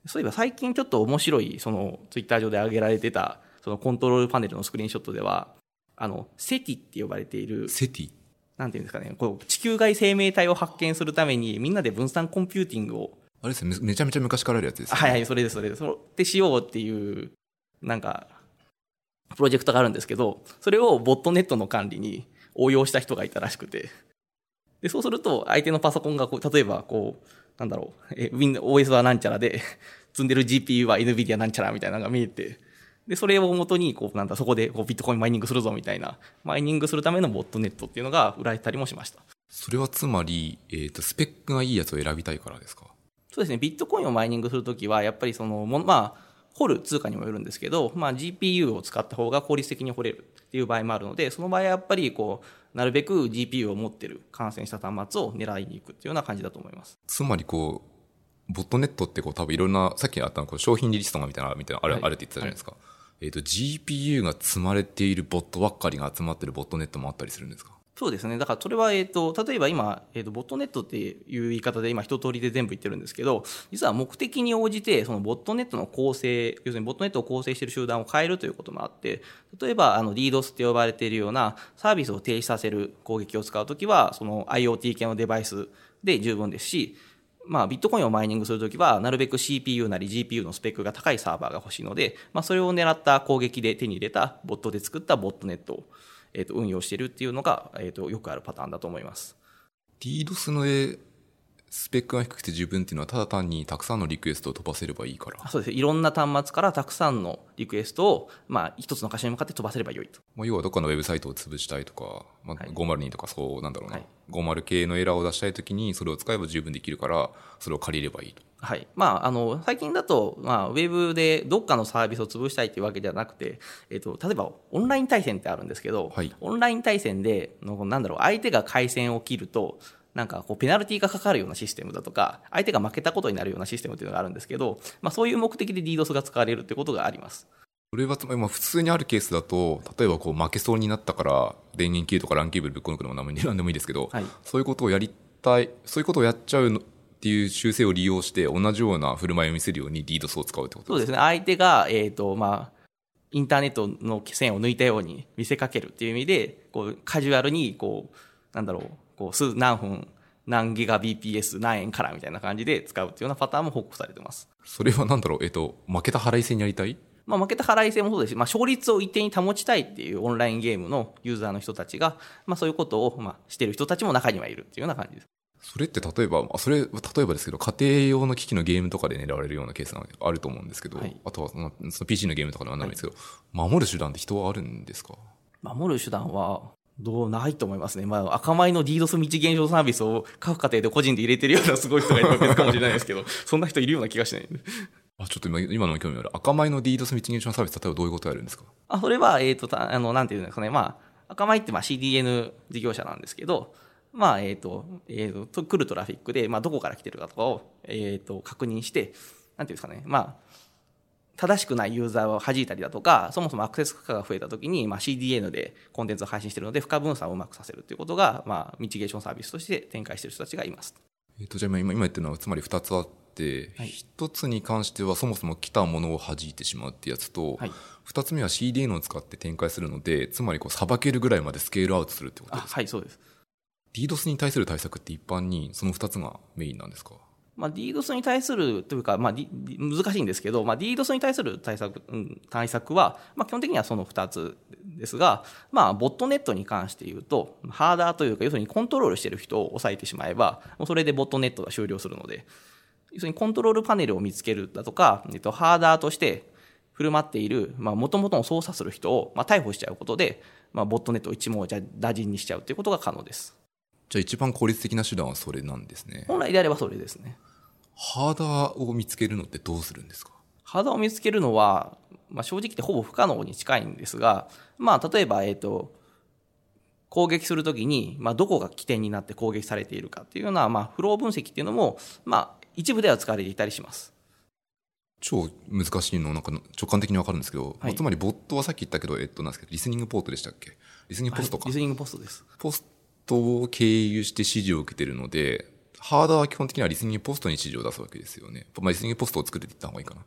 そういえば最近ちょっと面白い、そのツイッター上で上げられてた、そのコントロールパネルのスクリーンショットでは、あの、セティって呼ばれている、セティ？なんていうんですかね、こう地球外生命体を発見するために、みんなで分散コンピューティングを、あれですねめ、めちゃめちゃ昔からあるやつです、ね。はいはい、それです、それです。それでしようっていう、なんか、プロジェクトがあるんですけど、それをボットネットの管理に応用した人がいたらしくて、で、そうすると、相手のパソコンがこう、例えば、こう、なんだろう、え、Win、OS はなんちゃらで、積んでる GPU は NVIDIA なんちゃらみたいなのが見えて、で、それをもとに、こう、なんだ、そこでこうビットコインマイニングするぞみたいな、マイニングするためのボットネットっていうのが売られたりもしました。それはつまり、えっ、と、スペックがいいやつを選びたいからですか？そうですね、ビットコインをマイニングするときは、やっぱりその、もまあ、掘る通貨にもよるんですけど、まあ、GPU を使った方が効率的に掘れるっていう場合もあるので、その場合はやっぱりこう、なるべく GPU を持ってる感染した端末を狙いに行くっていうような感じだと思います。つまりこう、ボットネットってこう多分いろんな、さっきあったのこう商品リストがみたいな、みたいな、ある、はいあるって言ってたじゃないですか。えっ、と、GPU が積まれているボットばっかりが集まってるボットネットもあったりするんですか？そうですね。だからそれは、えっ、と、例えば今、えっ、と、ボットネットっていう言い方で今一通りで全部言ってるんですけど、実は目的に応じて、そのボットネットの構成、要するにボットネットを構成している集団を変えるということもあって、例えば、あの、DDoS って呼ばれているようなサービスを停止させる攻撃を使うときは、その IoT 系のデバイスで十分ですし、まあ、ビットコインをマイニングするときは、なるべく CPU なり GPU のスペックが高いサーバーが欲しいので、まあ、それを狙った攻撃で手に入れたボットで作ったボットネットを、えっ、と運用しているっていうのが、えっ、とよくあるパターンだと思います。DDoS のスペックが低くて十分っていうのはただ単にたくさんのリクエストを飛ばせればいいから。そうですね。いろんな端末からたくさんのリクエストを、まあ、一つの箇所に向かって飛ばせればよいと。まあ、要はどっかのウェブサイトを潰したいとか、まあ、はい502とかそうなんだろうな、はい50系のエラーを出したいときにそれを使えば十分できるから、それを借りればいいと。はい。まあ、あの、最近だと、まあ、ウェブでどっかのサービスを潰したいっていうわけではなくて、えっ、と、例えば、オンライン対戦ってあるんですけど、はいオンライン対戦で、のなんだろう、相手が回線を切ると、なんかこうペナルティがかかるようなシステムだとか、相手が負けたことになるようなシステムっていうのがあるんですけど、まあそういう目的で DDoS が使われるってことがあります。それはつまり、まあ、普通にあるケースだと、例えばこう負けそうになったから、電源切るとかランケーブルぶっこ抜くのも何でもでもいいですけど、はいそういうことをやりたい、そういうことをやっちゃうのっていう習性を利用して、同じような振る舞いを見せるように DDoS を使うってことそうですね。相手が、えっ、と、まあ、インターネットの線を抜いたように見せかけるっていう意味で、こう、カジュアルに、こう、なんだろう、こう、数、何分、何ギガ BPS 何円からみたいな感じで使うっていうようなパターンも報告されてます。それはなんだろう、えっと、負けた払い戦やりたい？まあ、負けた払い戦もそうですし、まあ、勝率を一定に保ちたいっていうオンラインゲームのユーザーの人たちが、まあ、そういうことを、まあ、してる人たちも中にはいるっていうような感じです。それって例えば、まあそれ、例えばですけど、家庭用の機器のゲームとかで狙われるようなケースがあると思うんですけど、はいあとはその PC のゲームとかではないんですけど、守る手段って人はあるんですか？守る手段は、どうないと思いますね。まあ、赤米の DDoS 未知現象サービスを各家庭で個人で入れてるようなすごい人がいるわけかもしれないですけど、そんな人いるような気がしない。あ、ちょっと今今のも興味ある。赤米の DDoS ミチゲーションサービス、例えばどういうことやるんですか？あ、それは、えっ、と、たあの、なんていうんですかね。まあ、赤米ってまあ CDN 事業者なんですけど、まあ、えっ、と、えっ、とと、来るトラフィックで、まあ、どこから来てるかとかを、えっ、と、確認して、なんていうんですかね。まあ、正しくないユーザーを弾いたりだとか、そもそもアクセス負荷が増えたときに、まあ、CDN でコンテンツを配信しているので、負荷分散をうまくさせるということが、まあ、ミチゲーションサービスとして展開している人たちがいます。えっ、と、じゃあ今、今今言ってるのは、つまり2つあって、はい1つに関してはそもそも来たものを弾いてしまうってやつと、はい2つ目は CDN を使って展開するので、つまりこう、さばけるぐらいまでスケールアウトするってことあ、ですか？はい、そうです。DDoS に対する対策って一般にその2つがメインなんですか？まあ、DDoS に対するというか、まあ、D- 難しいんですけど、まあ、DDoS に対する対策,、うん、対策は、まあ、基本的にはその2つですが、まあ、ボットネットに関して言うと、ハーダーというか、要するにコントロールしている人を抑えてしまえば、もうそれでボットネットが終了するので、要するにコントロールパネルを見つけるだとか、えっと、ハーダーとして振る舞っている、まあ、元々の操作する人を、まあ、逮捕しちゃうことで、まあ、ボットネットを一網じゃ打尽にしちゃうということが可能です。じゃあ一番効率的な手段はそれなんですね。本来であればそれですね。ハーダーを見つけるのってどうするんですか？ハードを見つけるのは、まあ、正直言ってほぼ不可能に近いんですが、まあ、例えば、えっ、と、攻撃するときに、まあ、どこが起点になって攻撃されているかっていうような、まあ、フロー分析っていうのも、まあ、一部では使われていたりします。超難しいのなんか直感的にわかるんですけど、はいつまりボットはさっき言ったけど、えっと、なんですけど、リスニングポートでしたっけ？リスニングポストか。リスニングポストです。ポストを経由して指示を受けてるので、ハーダーは基本的にはリスニングポストに指示を出すわけですよね。まあ、リスニングポストを作っていった方がいいかな。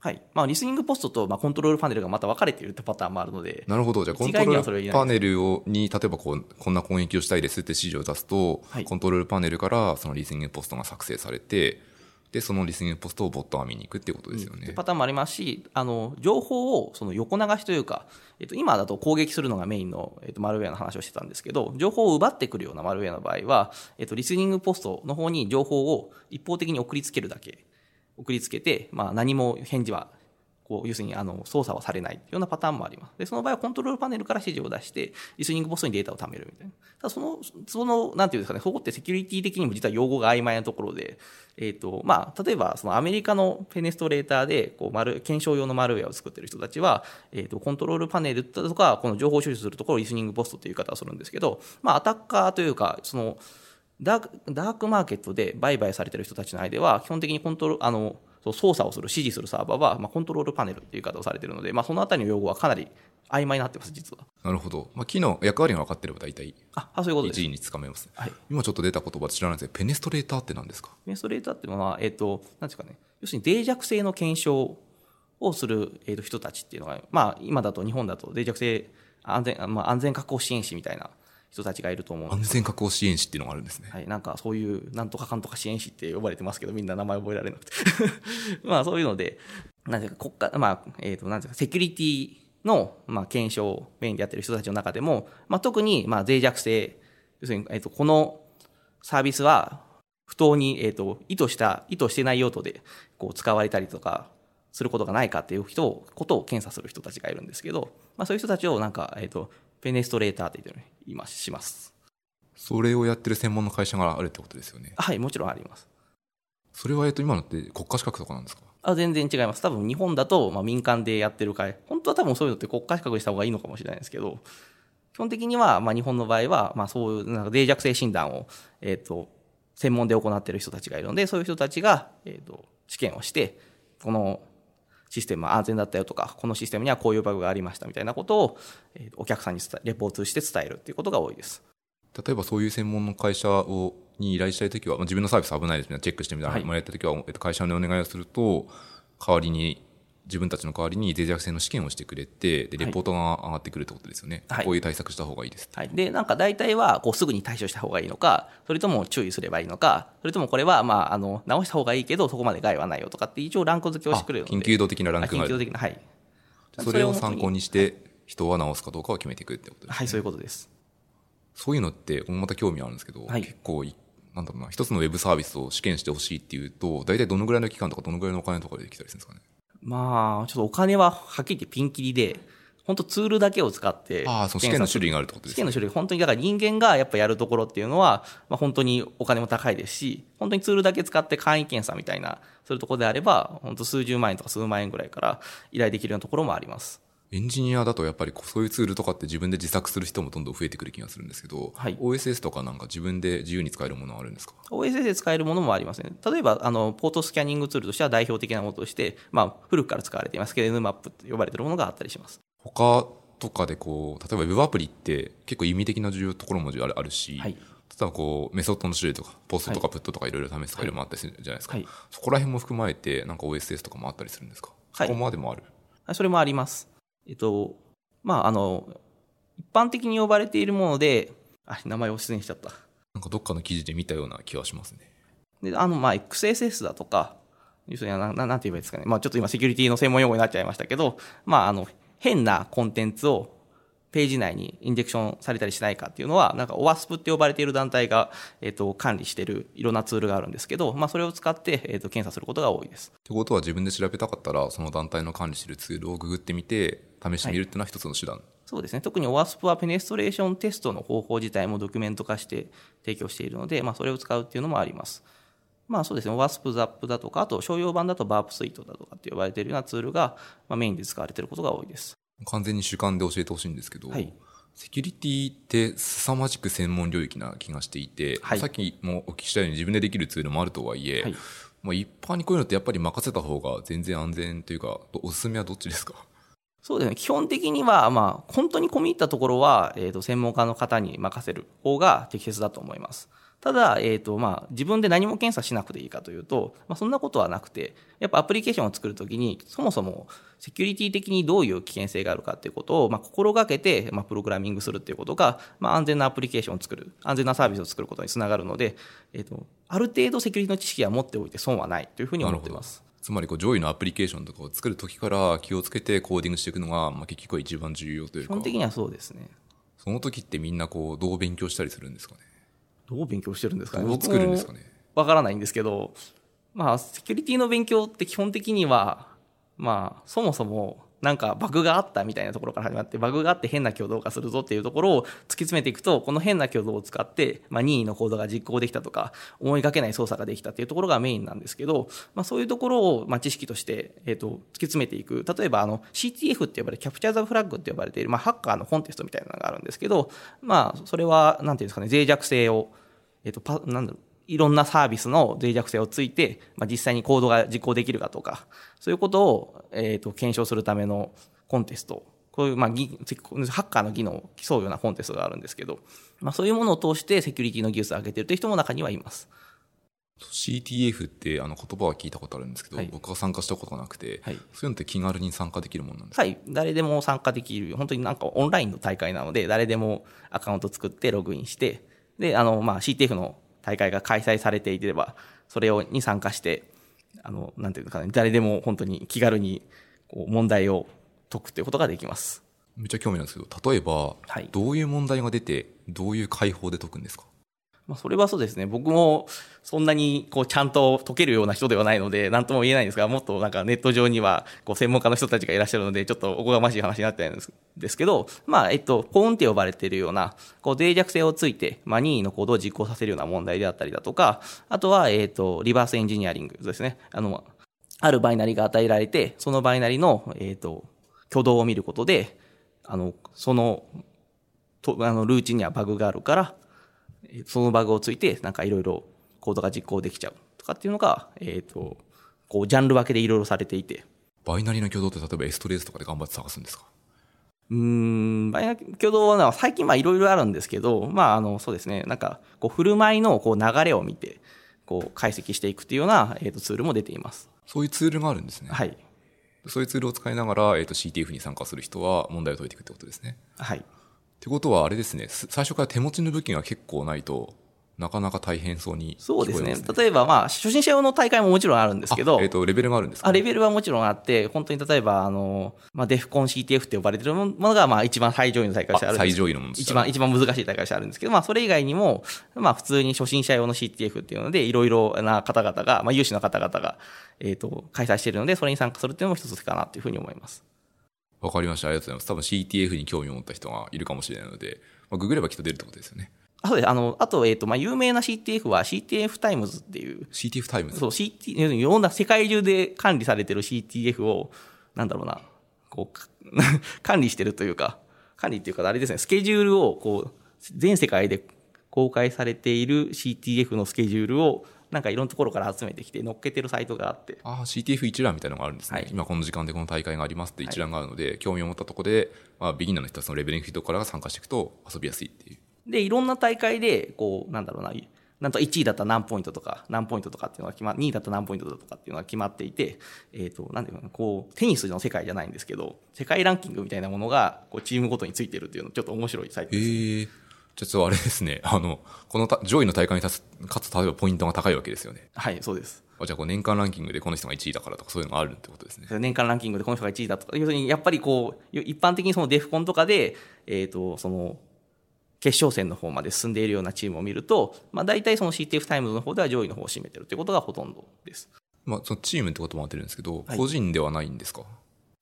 はい。まあ、リスニングポストと、まあ、コントロールパネルがまた分かれているってパターンもあるので、なるほど。じゃあ、コントロールパネルをに、例えばこう、こんな攻撃をしたいですって指示を出すと、はいコントロールパネルからそのリスニングポストが作成されて、で、そのリスニングポストをボットは見に行くっていうことですよね。うんパターンもありますし、あの、情報をその横流しというか、えっと、今だと攻撃するのがメインの、えっと、マルウェアの話をしてたんですけど、情報を奪ってくるようなマルウェアの場合は、えっと、リスニングポストの方に情報を一方的に送りつけるだけ、送りつけて、まあ、何も返事はこう、要するに、あの、操作はされないようなパターンもあります。で、その場合はコントロールパネルから指示を出して、リスニングポスにデータを貯めるみたいな。ただ、その、その、なんていうんですかね、そこってセキュリティ的にも実は用語が曖昧なところで、えっ、ー、と、まあ、例えば、そのアメリカのペネストレーターで、こう、丸、検証用のマルウェアを作ってる人たちは、えっ、ー、と、コントロールパネルとか、この情報収集するところをリスニングポストという言い方をするんですけど、まあ、アタッカーというか、その、ダーク、ダークマーケットで売買されてる人たちの間では、基本的にコントロール、あの、操作をする、指示するサーバーは、まあ、コントロールパネルっていう言い方をされているので、まあ、そのあたりの用語はかなり曖昧になってます、実は。なるほど。まあ、機能、役割が分かってれば大体、あ、そういうことです。1位につかめます、はい。今ちょっと出た言葉知らないですけど、ペネストレーターって何ですか？ペネストレーターっていうのは、えっ、ー、と、なんですかね、要するに脆弱性の検証をする、えー、と人たちっていうのが、まあ、今だと、日本だと脆弱性、安全、まあ、安全確保支援士みたいな人たちがいると思う安全確保支援士っていうのがあるんですね。はい、なんかそういう、なんとかかんとか支援士って呼ばれてますけど、みんな名前覚えられなくて。まあそういうので、なんていうか国家、まあ、えっ、ー、と、なんていうか、セキュリティの、まあ、検証をメインでやってる人たちの中でも、まあ特に、まあ脆弱性、要するに、えっ、ー、と、このサービスは、不当に、えっ、ー、と、意図した、意図してない用途で、こう、使われたりとか、することがないかっていう人を、ことを検査する人たちがいるんですけど、まあそういう人たちをなんか、えっ、と、ペネストレーターって言います、します。それをやってる専門の会社があるってことですよね。はい、もちろんあります。それは、えっと、今のって国家資格とかなんですか？あ全然違います。多分日本だと、まあ、民間でやってる会、本当は多分そういうのって国家資格にした方がいいのかもしれないですけど、基本的には、まあ、日本の場合は、まあ、そういうなんか脆弱性診断を、えっ、ー、と、専門で行っている人たちがいるので、そういう人たちが、えっ、ー、と、試験をして、このシステムは安全だったよとか、このシステムにはこういうバグがありましたみたいなことを、えー、お客さんにレポートして伝えるっていうことが多いです。例えばそういう専門の会社をに依頼したいときは、まあ、自分のサービス危ないですね、チェックしてみたら、はい、もらったときは、えっと、会社にお願いをすると、代わりに、自分たちの代わりに脆弱性の試験をしてくれて、で、レポートが上がってくるってことですよね。はい、こういう対策した方がいいです。はい。で、なんか大体は、こう、すぐに対処した方がいいのか、それとも注意すればいいのか、それともこれは、まあ、あの、直した方がいいけど、そこまで害はないよとかって、一応ランク付けをしてくれるので。緊急度的なランクがある。緊急度的な、はい。それを参考にして、人は直すかどうかを決めていくってことですね。はい、そういうことです。そういうのって、僕もまた興味あるんですけど、はい、結構、なんだろうな、一つのウェブサービスを試験してほしいっていうと、大体どのぐらいの期間とかどのぐらいのお金とかでできたりするんですかね？まあ、ちょっとお金ははっきり言ってピンキリで、本当ツールだけを使って。ああ、その試験の種類があるってことですね。試験の種類、本当に、だから人間がやっぱやるところっていうのは、まあ本当にお金も高いですし、本当にツールだけ使って簡易検査みたいな、そういうところであれば、本当数十万円とか数万円ぐらいから依頼できるようなところもあります。エンジニアだとやっぱりそういうツールとかって自分で自作する人もどんどん増えてくる気がするんですけど、はい、OSS とかなんか自分で自由に使えるものはあるんですか ?OSS で使えるものもありますね。例えば、あの、ポートスキャニングツールとしては代表的なものとして、まあ、古くから使われていますけど、NMAP と呼ばれているものがあったりします。他とかでこう、例えば Web アプリって結構意味的な重要ところもあるし、はい、例えばこう、メソッドの種類とか、ポストとかプットとかいろいろ試すとかいろいろあったりするじゃないですか。はい、そこら辺も含まれて、なんか OSS とかもあったりするんですか、そこまでもある？それもあります。えっと、まあ、あの、一般的に呼ばれているもので、あ、名前を失念しちゃった。なんかどっかの記事で見たような気はしますね。で、あの、まあ、XSS だとか、要するに、ななんて言えばいいですかね。まあ、ちょっと今、セキュリティの専門用語になっちゃいましたけど、まあ、あの、変なコンテンツをページ内にインジェクションされたりしないかっていうのは、なんか OWASP って呼ばれている団体が、えっ、ー、と、管理しているいろんなツールがあるんですけど、まあ、それを使って、えっ、ー、と、検査することが多いです。ってことは自分で調べたかったら、その団体の管理しているツールをググってみて、試してみるっていうのは一つの手段、はい、そうですね。特に OWASP はペネストレーションテストの方法自体もドキュメント化して提供しているので、まあ、それを使うっていうのもあります。まあそうですね、OWASP、ZAP だとか、あと商用版だと BARP スイートだとかって呼ばれているようなツールが、まあ、メインで使われていることが多いです。完全に主観で教えてほしいんですけど、はい、セキュリティって凄まじく専門領域な気がしていて、はい、さっきもお聞きしたように自分でできるツールもあるとはいえ、はい、まあ一般にこういうのってやっぱり任せた方が全然安全というか、おすすめはどっちですか？そうですね。基本的には、まあ、本当に込み入ったところは、えっ、ー、と、専門家の方に任せる方が適切だと思います。ただ、えっ、と、まあ、自分で何も検査しなくていいかというと、まあ、そんなことはなくて、やっぱアプリケーションを作るときに、そもそもセキュリティ的にどういう危険性があるかっていうことを、まあ、心がけて、まあ、プログラミングするっていうことが、まあ、安全なアプリケーションを作る、安全なサービスを作ることにつながるので、えっ、と、ある程度セキュリティの知識は持っておいて損はないというふうに思っています。つまりこう上位のアプリケーションとかを作るときから気をつけてコーディングしていくのが、まあ、結局は一番重要というか基本的にはそうですね。その時ってみんなこうどう勉強したりするんですかね？どう勉強してるんですかね？どう作るんですかね？わからないんですけど、まあ、セキュリティの勉強って基本的には、まあ、そもそも、なんかバグがあったみたいなところから始まって、バグがあって変な挙動化するぞっていうところを突き詰めていくと、この変な挙動を使って、まあ、任意のコードが実行できたとか、思いがけない操作ができたっていうところがメインなんですけど、まあ、そういうところを、まあ、知識として、えっ、と、突き詰めていく。例えば、あの、CTF って呼ばれる、キャプチャーザフラッグって呼ばれている、まあ、ハッカーのコンテストみたいなのがあるんですけど、まあ、それは、なんていうんですかね、脆弱性を、えっ、と、パ、なんだろう、いろんなサービスの脆弱性をついて、まあ、実際にコードが実行できるかとか、そういうことを、えっ、と、検証するためのコンテスト。こういう、まあ、ぎハッカーの技能を競うようなコンテストがあるんですけど、まあ、そういうものを通してセキュリティの技術を上げているという人も中にはいます。CTF ってあの言葉は聞いたことあるんですけど、はい僕は参加したことがなくて、はいそういうのって気軽に参加できるものなんですか、はい。誰でも参加できる、本当になんかオンラインの大会なので、誰でもアカウント作ってログインして、で、あの、まあ、CTF の大会が開催されていれば、それをに参加して、あの、なんていうのかね、誰でも本当に気軽にこう問題を解くということができます。めっちゃ興味なんですけど例えば、はいどういう問題が出てどういう解法で解くんですか？まあ、それはそうですね。僕もそんなにこうちゃんと解けるような人ではないので、なんとも言えないんですが、もっとなんかネット上にはこう専門家の人たちがいらっしゃるので、ちょっとおこがましい話になってるんですけど、まあ、えっと、コーンって呼ばれてるような、こう脆弱性をついて、まあ、任意のコードを実行させるような問題であったりだとか、あとは、えっと、リバースエンジニアリングですね。あの、あるバイナリが与えられて、そのバイナリの、えっと、挙動を見ることで、あの、その、とあのルーチンにはバグがあるから、そのバグをついて、なんかいろいろコードが実行できちゃうとかっていうのが、えっ、と、こう、ジャンル分けでいろいろされていて、バイナリの挙動って例えばエストレースとかで頑張って探すんですか？うーん、バイナリ挙動はな最近まあいろいろあるんですけど、まああの、そうですね、なんか、こう、振る舞いのこう流れを見て、こう、解析していくっていうような、えー、とツールも出ています。そういうツールがあるんですね、はい。そういうツールを使いながら、えー、と CTF に参加する人は問題を解いていくってことですねはい。ってことはあれですねす最初から手持ちの武器が結構ないとなかなか大変そうに聞こえますそうですね。例えばまあ、初心者用の大会ももちろんあるんですけど、あえっ、とレベルがあるんですか？あ、レベルはもちろんあって、本当に例えば、あの、まあ、デフコン CTF って呼ばれてるものが、まあ、一番最上位の大会としてあるんです最上位のもの一番、一番難しい大会としてあるんですけど、まあ、それ以外にも、まあ、普通に初心者用の CTF っていうので、いろいろな方々が、まあ、有志の方々が、えっ、と、開催しているので、それに参加するっていうのも一つかなというふうに思います。わかりました。ありがとうございます。多分 CTF に興味を持った人がいるかもしれないので、まあ、ググればきっと出るってことですよね。あそうです。あの、あと、えっ、と、まあ、有名な CTF は CTF Times っていう、CTF Times そう、CT、いろんな世界中で管理されてる CTF を、なんだろうな、こうか、管理してるというか、管理っていうか、あれですね、スケジュールを、こう、全世界で公開されている CTF のスケジュールを、なんかいろんなところから集めてきて、載っけてるサイトがあって、ああ CTF 一覧みたいなのがあるんですね、はい。今この時間でこの大会がありますって一覧があるので、興味を持ったところで、まあ、ビギナーの人はそのレベルの人から参加していくと遊びやすいっていう。で、いろんな大会で、こう、なんだろうな、なんと1位だったら何ポイントとか、何ポイントとかっていうのが決ま2位だったら何ポイントとかっていうのが決まっていて、えっ、と、なんていうのかな、こう、テニスの世界じゃないんですけど、世界ランキングみたいなものが、こう、チームごとについてるっていうの、ちょっと面白いサイトです。ちょっとあれですね あのこのた上位の大会に立つ勝つ例えばポイントが高いわけですよねはい、そうです。あじゃあこう年間ランキングでこの人が1位だからとかそういうのがあるってことですね年間ランキングでこの人が1位だとか、要するにやっぱりこう、一般的にその DEF CON とかで、えっ、と、その、決勝戦の方まで進んでいるようなチームを見ると、まあ大体その CTF タイムズの方では上位の方を占めてるということがほとんどです。まあそのチームってことも当てるんですけど、はい個人ではないんですか？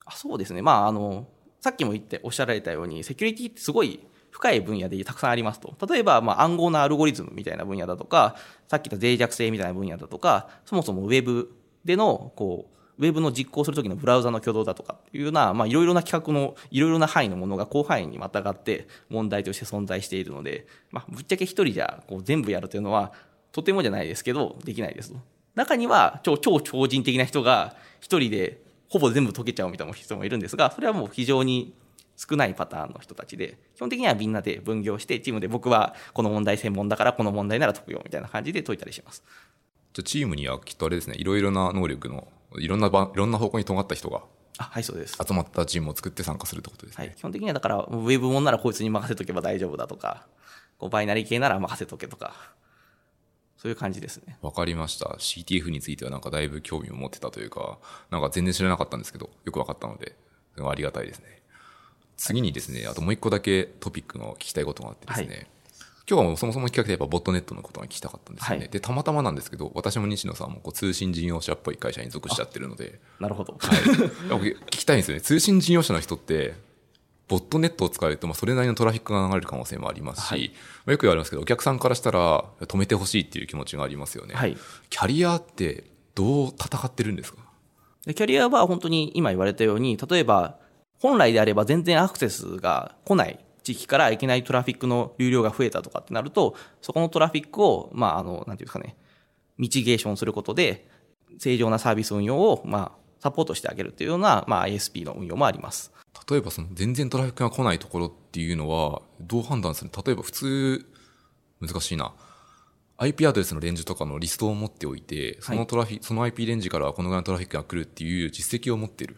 あそうですね。まあ、あの、さっきも言っておっしゃられたように、セキュリティってすごい深い分野でたくさんありますと。例えば、まあ、暗号のアルゴリズムみたいな分野だとか、さっき言った脆弱性みたいな分野だとか、そもそもウェブでの、こう、ウェブの実行するときのブラウザの挙動だとかっていうような、まあ、いろいろな企画の、いろいろな範囲のものが広範囲にまたがって問題として存在しているので、まあ、ぶっちゃけ一人じゃこう全部やるというのは、とてもじゃないですけど、できないですと。中には超、超超人的な人が一人でほぼ全部解けちゃうみたいな人もいるんですが、それはもう非常に少ないパターンの人たちで、基本的にはみんなで分業して、チームで僕はこの問題専門だからこの問題なら解くよみたいな感じで解いたりします。じゃあチームにはきっとあれですね、いろいろな能力の、いろんなば、いろんな方向に尖った人があ、はい、そうです。集まったチームを作って参加するってことですね。はい、基本的にはだから、ウェブもんならこいつに任せとけば大丈夫だとか、こうバイナリー系なら任せとけとか、そういう感じですね。わかりました。CTF についてはなんかだいぶ興味を持ってたというか、なんか全然知らなかったんですけど、よくわかったので、ありがたいですね。次にですね、あともう一個だけトピックの聞きたいことがあってですね、はい今日はもうそもそも企画でやっぱボットネットのことが聞きたかったんですよね。はいで、たまたまなんですけど、私も西野さんもこう通信事業者っぽい会社に属しちゃってるので、なるほど。はい。僕聞きたいんですよね。通信事業者の人って、ボットネットを使われると、まあ、それなりのトラフィックが流れる可能性もありますし、はいまあよく言われますけど、お客さんからしたら、止めてほしいっていう気持ちがありますよね。はいキャリアって、どう戦ってるんですか？でキャリアは本当に今言われたように、例えば、本来であれば全然アクセスが来ない地域からいきなりトラフィックの流量が増えたとかってなると、そこのトラフィックを、まあ、あの、なんていうんですかね、ミチゲーションすることで、正常なサービス運用を、まあ、サポートしてあげるっていうような、まあ、ISP の運用もあります。例えばその全然トラフィックが来ないところっていうのは、どう判断する？例えば普通、難しいな。IP アドレスのレンジとかのリストを持っておいて、そのトラフィ、その IP レンジからこのぐらいのトラフィックが来るっていう実績を持ってる。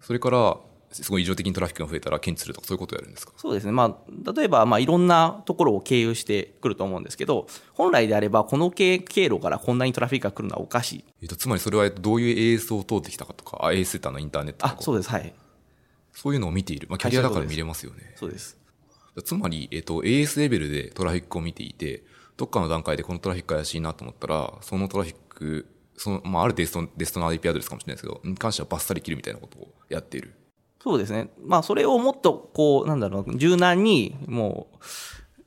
それから、すごい異常的にトラフィックが増えたら検知するとかそういうことをやるんですか？そうですね。まあ、例えば、まあ、いろんなところを経由してくると思うんですけど、本来であれば、この経経路からこんなにトラフィックが来るのはおかしい。えっと、つまりそれはえっとどういう AS を通ってきたかとか、あ AS ってあのインターネットとか、あ、そうです。はい。そういうのを見ている。まあ、キャリアだから見れますよね。そうです。つまり、えっと、AS レベルでトラフィックを見ていて、どっかの段階でこのトラフィック怪しいなと思ったら、そのトラフィック、その、まあ、あるデスト、デストの IP アドレスかもしれないですけど、に関してはバッサリ切るみたいなことをやっている。そうですね。まあ、それをもっと、こう、なんだろう、柔軟に、も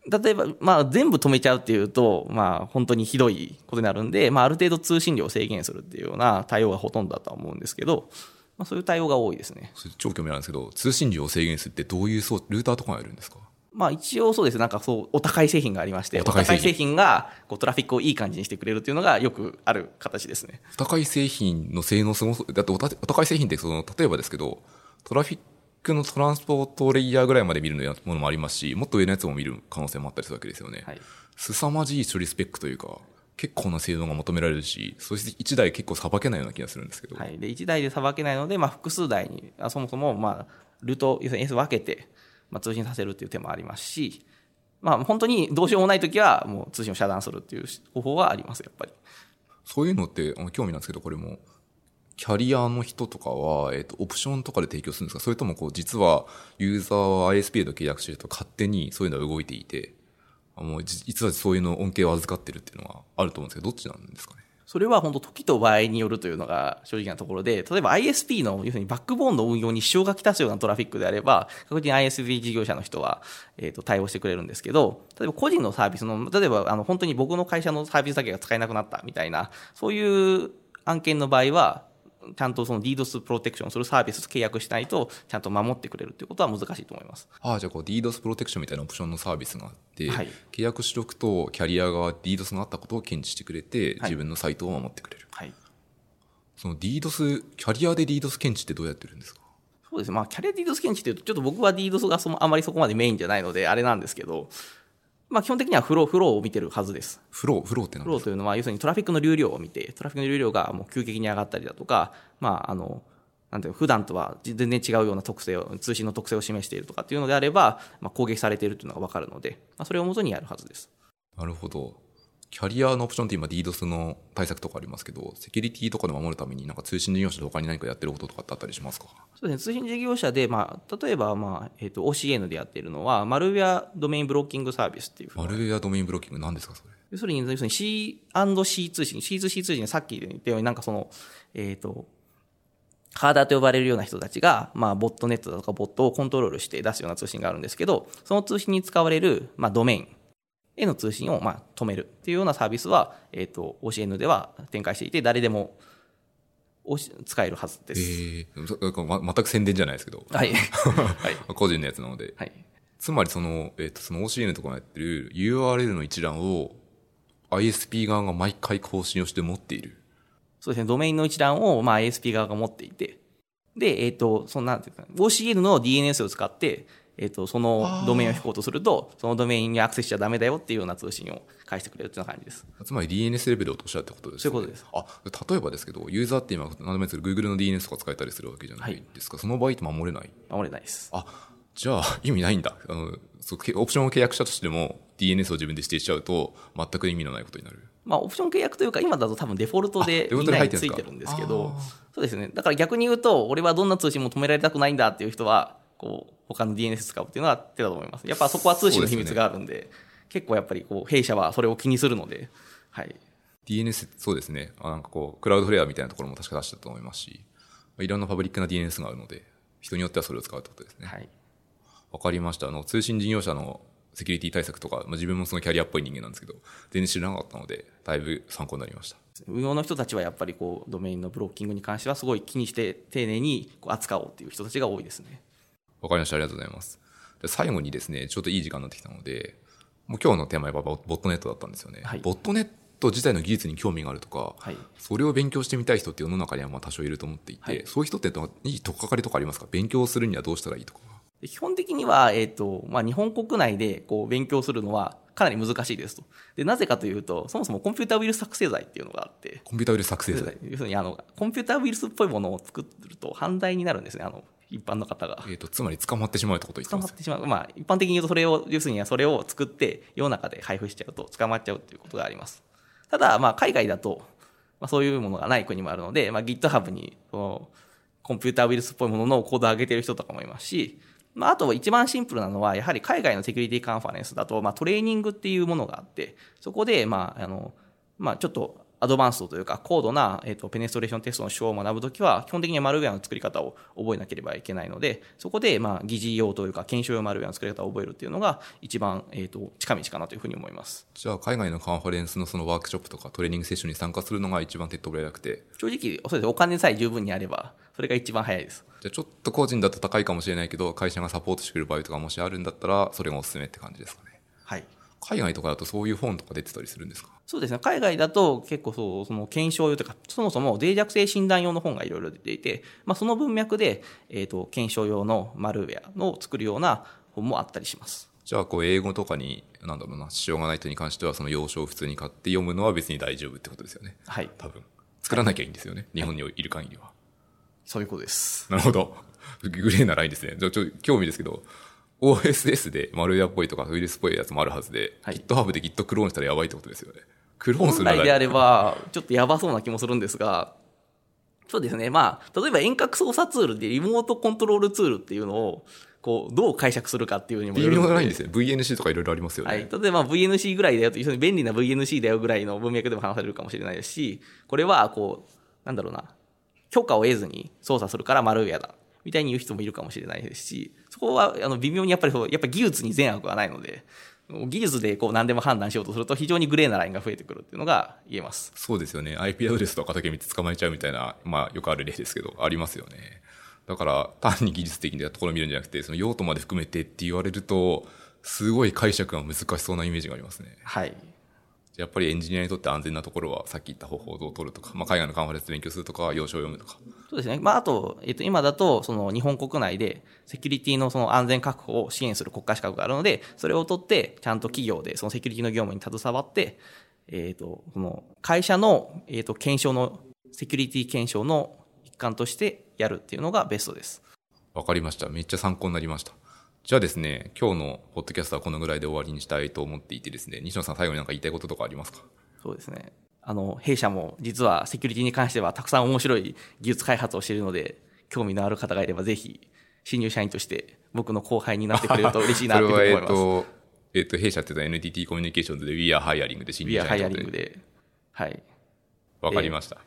う、例えば、まあ、全部止めちゃうっていうと、まあ、本当にひどいことになるんで、まあ、ある程度通信量を制限するっていうような対応がほとんどだとは思うんですけど、まあ、そういう対応が多いですね。超興味あるんですけど、通信量を制限するってどういうそう、ルーターとかがやるんですか？まあ一応そうですね、なんかそう、お高い製品がありまして、お高い製品がこうトラフィックをいい感じにしてくれるっていうのがよくある形ですね。お高い製品の性能すごそう、だってお高い製品ってその、例えばですけど、トラフィックのトランスポートレイヤーぐらいまで見るものもありますし、もっと上のやつも見る可能性もあったりするわけですよね。はい。凄まじい処理スペックというか、結構な性能が求められるし、そして1台結構さばけないような気がするんですけど、はい。で、1台でさばけないので、まあ複数台に、あそもそも、まあ、ルート、要するに S 分けて、まあ通信させるっていう手もありますし、まあ本当にどうしようもないときは、もう通信を遮断するっていう方法はあります、やっぱり。そういうのって興味なんですけど、これも、キャリアの人とかは、えっ、と、オプションとかで提供するんですか？それとも、こう、実は、ユーザーは ISP と契約してると勝手にそういうのが動いていて、もう、じ実はそういうの恩恵を預かってるっていうのはあると思うんですけど、どっちなんですかね？それは本当時と場合によるというのが正直なところで、例えば ISP の、要するにバックボーンの運用に支障がきたすようなトラフィックであれば、確実に ISP 事業者の人は、えっ、と、対応してくれるんですけど、例えば個人のサービスの、例えばあの、本当に僕の会社のサービスだけが使えなくなったみたいな、そういう案件の場合は、ちゃんとその DDoS プロテクションするサービス契約しないと、ちゃんと守ってくれるということは難しいと思います。ああ、じゃあこう DDoS プロテクションみたいなオプションのサービスがあって、はい契約しておくと、キャリア側 DDoS があったことを検知してくれて、はい自分のサイトを守ってくれる。はい。その DDoS、キャリアで DDoS 検知ってどうやってるんですか？そうですね。まあ、キャリア DDoS 検知っていうと、ちょっと僕は DDoS がそのあまりそこまでメインじゃないので、あれなんですけど、まあ、基本的にはフロー、フローを見てるはずです。フロー、フローって何ですか？フローというのは、要するにトラフィックの流量を見て、トラフィックの流量がもう急激に上がったりだとか、まあ、あの、なんていうの普段とは全然違うような特性を、通信の特性を示しているとかっていうのであれば、まあ、攻撃されているというのがわかるので、まあ、それをもとにやるはずです。なるほど。キャリアのオプションって今 DDoS の対策とかありますけど、セキュリティとかで守るためになんか通信事業者で他に何かやってることとかってあったりしますか？そうですね、通信事業者で、まあ、例えば、まあ、えっ、と、OCN でやっているのは、マルウェアドメインブロッキングサービスっていうマルウェアドメインブロッキング何ですかそれ？要するに、要するに C&C 通信、C2C 通信、さっき言ったようになんかその、えっ、と、ハーダーと呼ばれるような人たちが、まあ、ボットネットだとかボットをコントロールして出すような通信があるんですけど、その通信に使われる、まあ、ドメインへの通信を、まあ、止めるっていうようなサービスは、えっ、と、OCN では展開していて、誰でも、おし使えるはずでえす。ーそま、全く宣伝じゃないですけど、はい。はい。個人のやつなので。はい。つまりその、えっ、と、その OCN とかがやってる URL の一覧を ISP 側が毎回更新をして持っている。そうですね、ドメインの一覧を、まあ、ASP 側が持っていて、で、えっ、と、そんていうか、OCL の DNS を使って、えっ、と、そのドメインを引こうとすると、そのドメインにアクセスしちゃダメだよっていうような通信を返してくれるっていう感じです。つまり DNS レベルを落としたってことですよね。そういうことです。あ、例えばですけど、ユーザーって今、何でもいいですけど、Google の DNS とか使えたりするわけじゃないですか。その場合って守れない守れないです。あ、じゃあ意味ないんだ。あの、そうオプションを契約したとしても、DNS を自分で指定しちゃうと、全く意味のないことになる。まあ、オプション契約というか、今だと多分デフォルトでみんなについてるんですけどあ、そうですね。だから逆に言うと、俺はどんな通信も止められたくないんだっていう人は、こう、他の DNS 使うっていうのは手だと思います。やっぱそこは通信の秘密があるんで、結構やっぱりこう、弊社はそれを気にするので、はい。DNS、そうですね。あなんかこう、クラウドフレアみたいなところも確か出したと思いますし、まあいろんなパブリックな DNS があるので、人によってはそれを使うってことですね。はい。わかりました。あの、通信事業者のセキュリティ対策とか、まあ、自分もそのキャリアっぽい人間なんですけど、全然知らなかったので、だいぶ参考になりました。運用の人たちはやっぱりこう、ドメインのブロッキングに関してはすごい気にして丁寧にこう扱おうっていう人たちが多いですね。わかりました。ありがとうございます。で最後にですね、ちょっといい時間になってきたので、もう今日のテーマはボボットネットだったんですよね。はいボットネット自体の技術に興味があるとか、はいそれを勉強してみたい人って世の中にはまあ多少いると思っていて、はいそういう人ってどいいとっかかりとかありますか？勉強するにはどうしたらいいとか。で基本的には、えっ、と、まあ、日本国内でこう勉強するのはかなり難しいですと。で、なぜかというと、そもそもコンピューターウイルス作成罪っていうのがあって、コンピュータウイルス作成罪。要するにあの、コンピューターウイルスっぽいものを作ると犯罪になるんですね、あの、一般の方が。えっ、と、つまり捕まってしまうってことを言ってま。捕ますってしまう。まあ、一般的に言うとそれを、要するにはそれを作って世の中で配布しちゃうと捕まっちゃうっていうことがあります。ただ、まあ、海外だと、まあ、そういうものがない国もあるので、まあ、GitHub に、その、コンピューターウイルスっぽいもののコードを上げてる人とかもいますし、まあ、あと一番シンプルなのは、やはり海外のセキュリティカンファレンスだと、まあ、トレーニングっていうものがあって、そこで、まあ、あの、まあ、ちょっとアドバンストというか、高度な、えっ、と、ペネストレーションテストの手法を学ぶときは、基本的にはマルウェアの作り方を覚えなければいけないので、そこで、まあ、疑似用というか、検証用マルウェアの作り方を覚えるっていうのが、一番、えっ、と、近道かなというふうに思います。じゃあ、海外のカンファレンスのそのワークショップとかトレーニングセッションに参加するのが一番手っ取り早くて、正直、そうです。お金さえ十分にあれば、それが一番早いです。じゃあちょっと個人だと高いかもしれないけど、会社がサポートしてくれる場合とかもしあるんだったら、それがおすすめって感じですかね。はい。海外とかだとそういう本とか出てたりするんですか？そうですね。海外だと結構そう、その検証用というか、そもそも脆弱性診断用の本がいろいろ出ていて、まあその文脈で、えっ、と、検証用のマルウェアの作るような本もあったりします。じゃあ、こう、英語とかに、なんだろうな、支障がない人に関しては、その要所を普通に買って読むのは別に大丈夫ってことですよね。はい。多分。作らなきゃいいんですよね。日本にいる限りは。そういうことです。なるほど。グレーなラインですね。じゃあ、ちょ、興味ですけど、OSS でマルウェアっぽいとかウイルスっぽいやつもあるはずで、はい GitHub で Git クローンしたらやばいってことですよね。クローンす本るであれば、ちょっとやばそうな気もするんですが、そうですね。まあ、例えば遠隔操作ツールでリモートコントロールツールっていうのを、こう、どう解釈するかっていうにもよ微るので妙なラインですね。VNC とかいろいろありますよね。はい。例えば VNC ぐらいだよと、一緒に便利な VNC だよぐらいの文脈でも話されるかもしれないですし、これは、こう、なんだろうな、許可を得ずに操作するからマルウェアだ。みたいに言う人もいるかもしれないですし、そこは、あの、微妙にやっぱりそう、やっぱり技術に善悪はないので、技術でこう何でも判断しようとすると非常にグレーなラインが増えてくるっていうのが言えます。そうですよね。IP アドレスとかだけ見て捕まえちゃうみたいな、まあよくある例ですけど、ありますよね。だから単に技術的なところを見るんじゃなくて、その用途まで含めてって言われると、すごい解釈が難しそうなイメージがありますね。はい。やっぱりエンジニアにとって安全なところは、さっき言った方法をどう取るとか、まあ海外のカンファレンスで勉強するとか、要所を読むとか。そうですね。まあ、あと、えっと、今だと、その日本国内でセキュリティのその安全確保を支援する国家資格があるので、それを取って、ちゃんと企業でそのセキュリティの業務に携わって、えっと、その会社の、えっと、検証の、セキュリティ検証の一環としてやるっていうのがベストです。わかりました。めっちゃ参考になりました。じゃあですね、今日のポッドキャストはこのぐらいで終わりにしたいと思っていてですね、西野さん最後になんか言いたいこととかありますか？そうですね。あの、弊社も実はセキュリティに関してはたくさん面白い技術開発をしているので、興味のある方がいればぜひ、新入社員として僕の後輩になってくれると嬉しいなそ れは、えっ、っていうふうに思います。と、えっ、と、弊社って言ったら NTT コミュニケーションズで We are Hiring で新入ビアハイア社員ということリングで。はい。わかりました。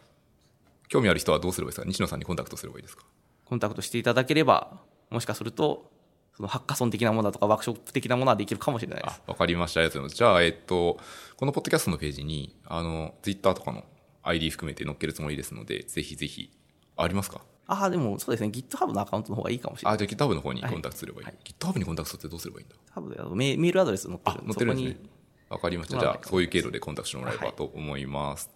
興味ある人はどうすればいいですか？西野さんにコンタクトすればいいですか？コンタクトしていただければ、もしかすると、そのハッカソン的なものだとかワークショップ的なものはできるかもしれないです。あ、わかりました。ありがとうございます。じゃあ、えっ、と、このポッドキャストのページに、あの、Twitter とかの ID 含めて載っけるつもりですので、ぜひぜひ、ありますか？ああ、でもそうですね、GitHub のアカウントの方がいいかもしれなあ、い。じゃあ GitHub の方にコンタクトすればいい。はい GitHub にコンタクトってどうすればいいんだ？多分メメールアドレス載ってある、載ってるんですね。わかりました。まあじゃあ、そういう経路でコンタクトしてもらえばと思います。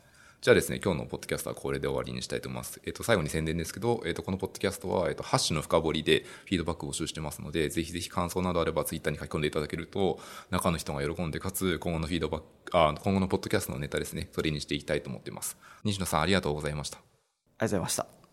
じゃあですね、今日のポッドキャストはこれで終わりにしたいと思います。えっ、と、最後に宣伝ですけど、えっ、と、このポッドキャストは、えっ、と、ハッシュの深掘りでフィードバック募集してますので、ぜひぜひ感想などあればツイッターに書き込んでいただけると、中の人が喜んで、かつ、今後のフィードバック、あ、今後のポッドキャストのネタですね、それにしていきたいと思っています。西野さん、ありがとうございました。ありがとうございました。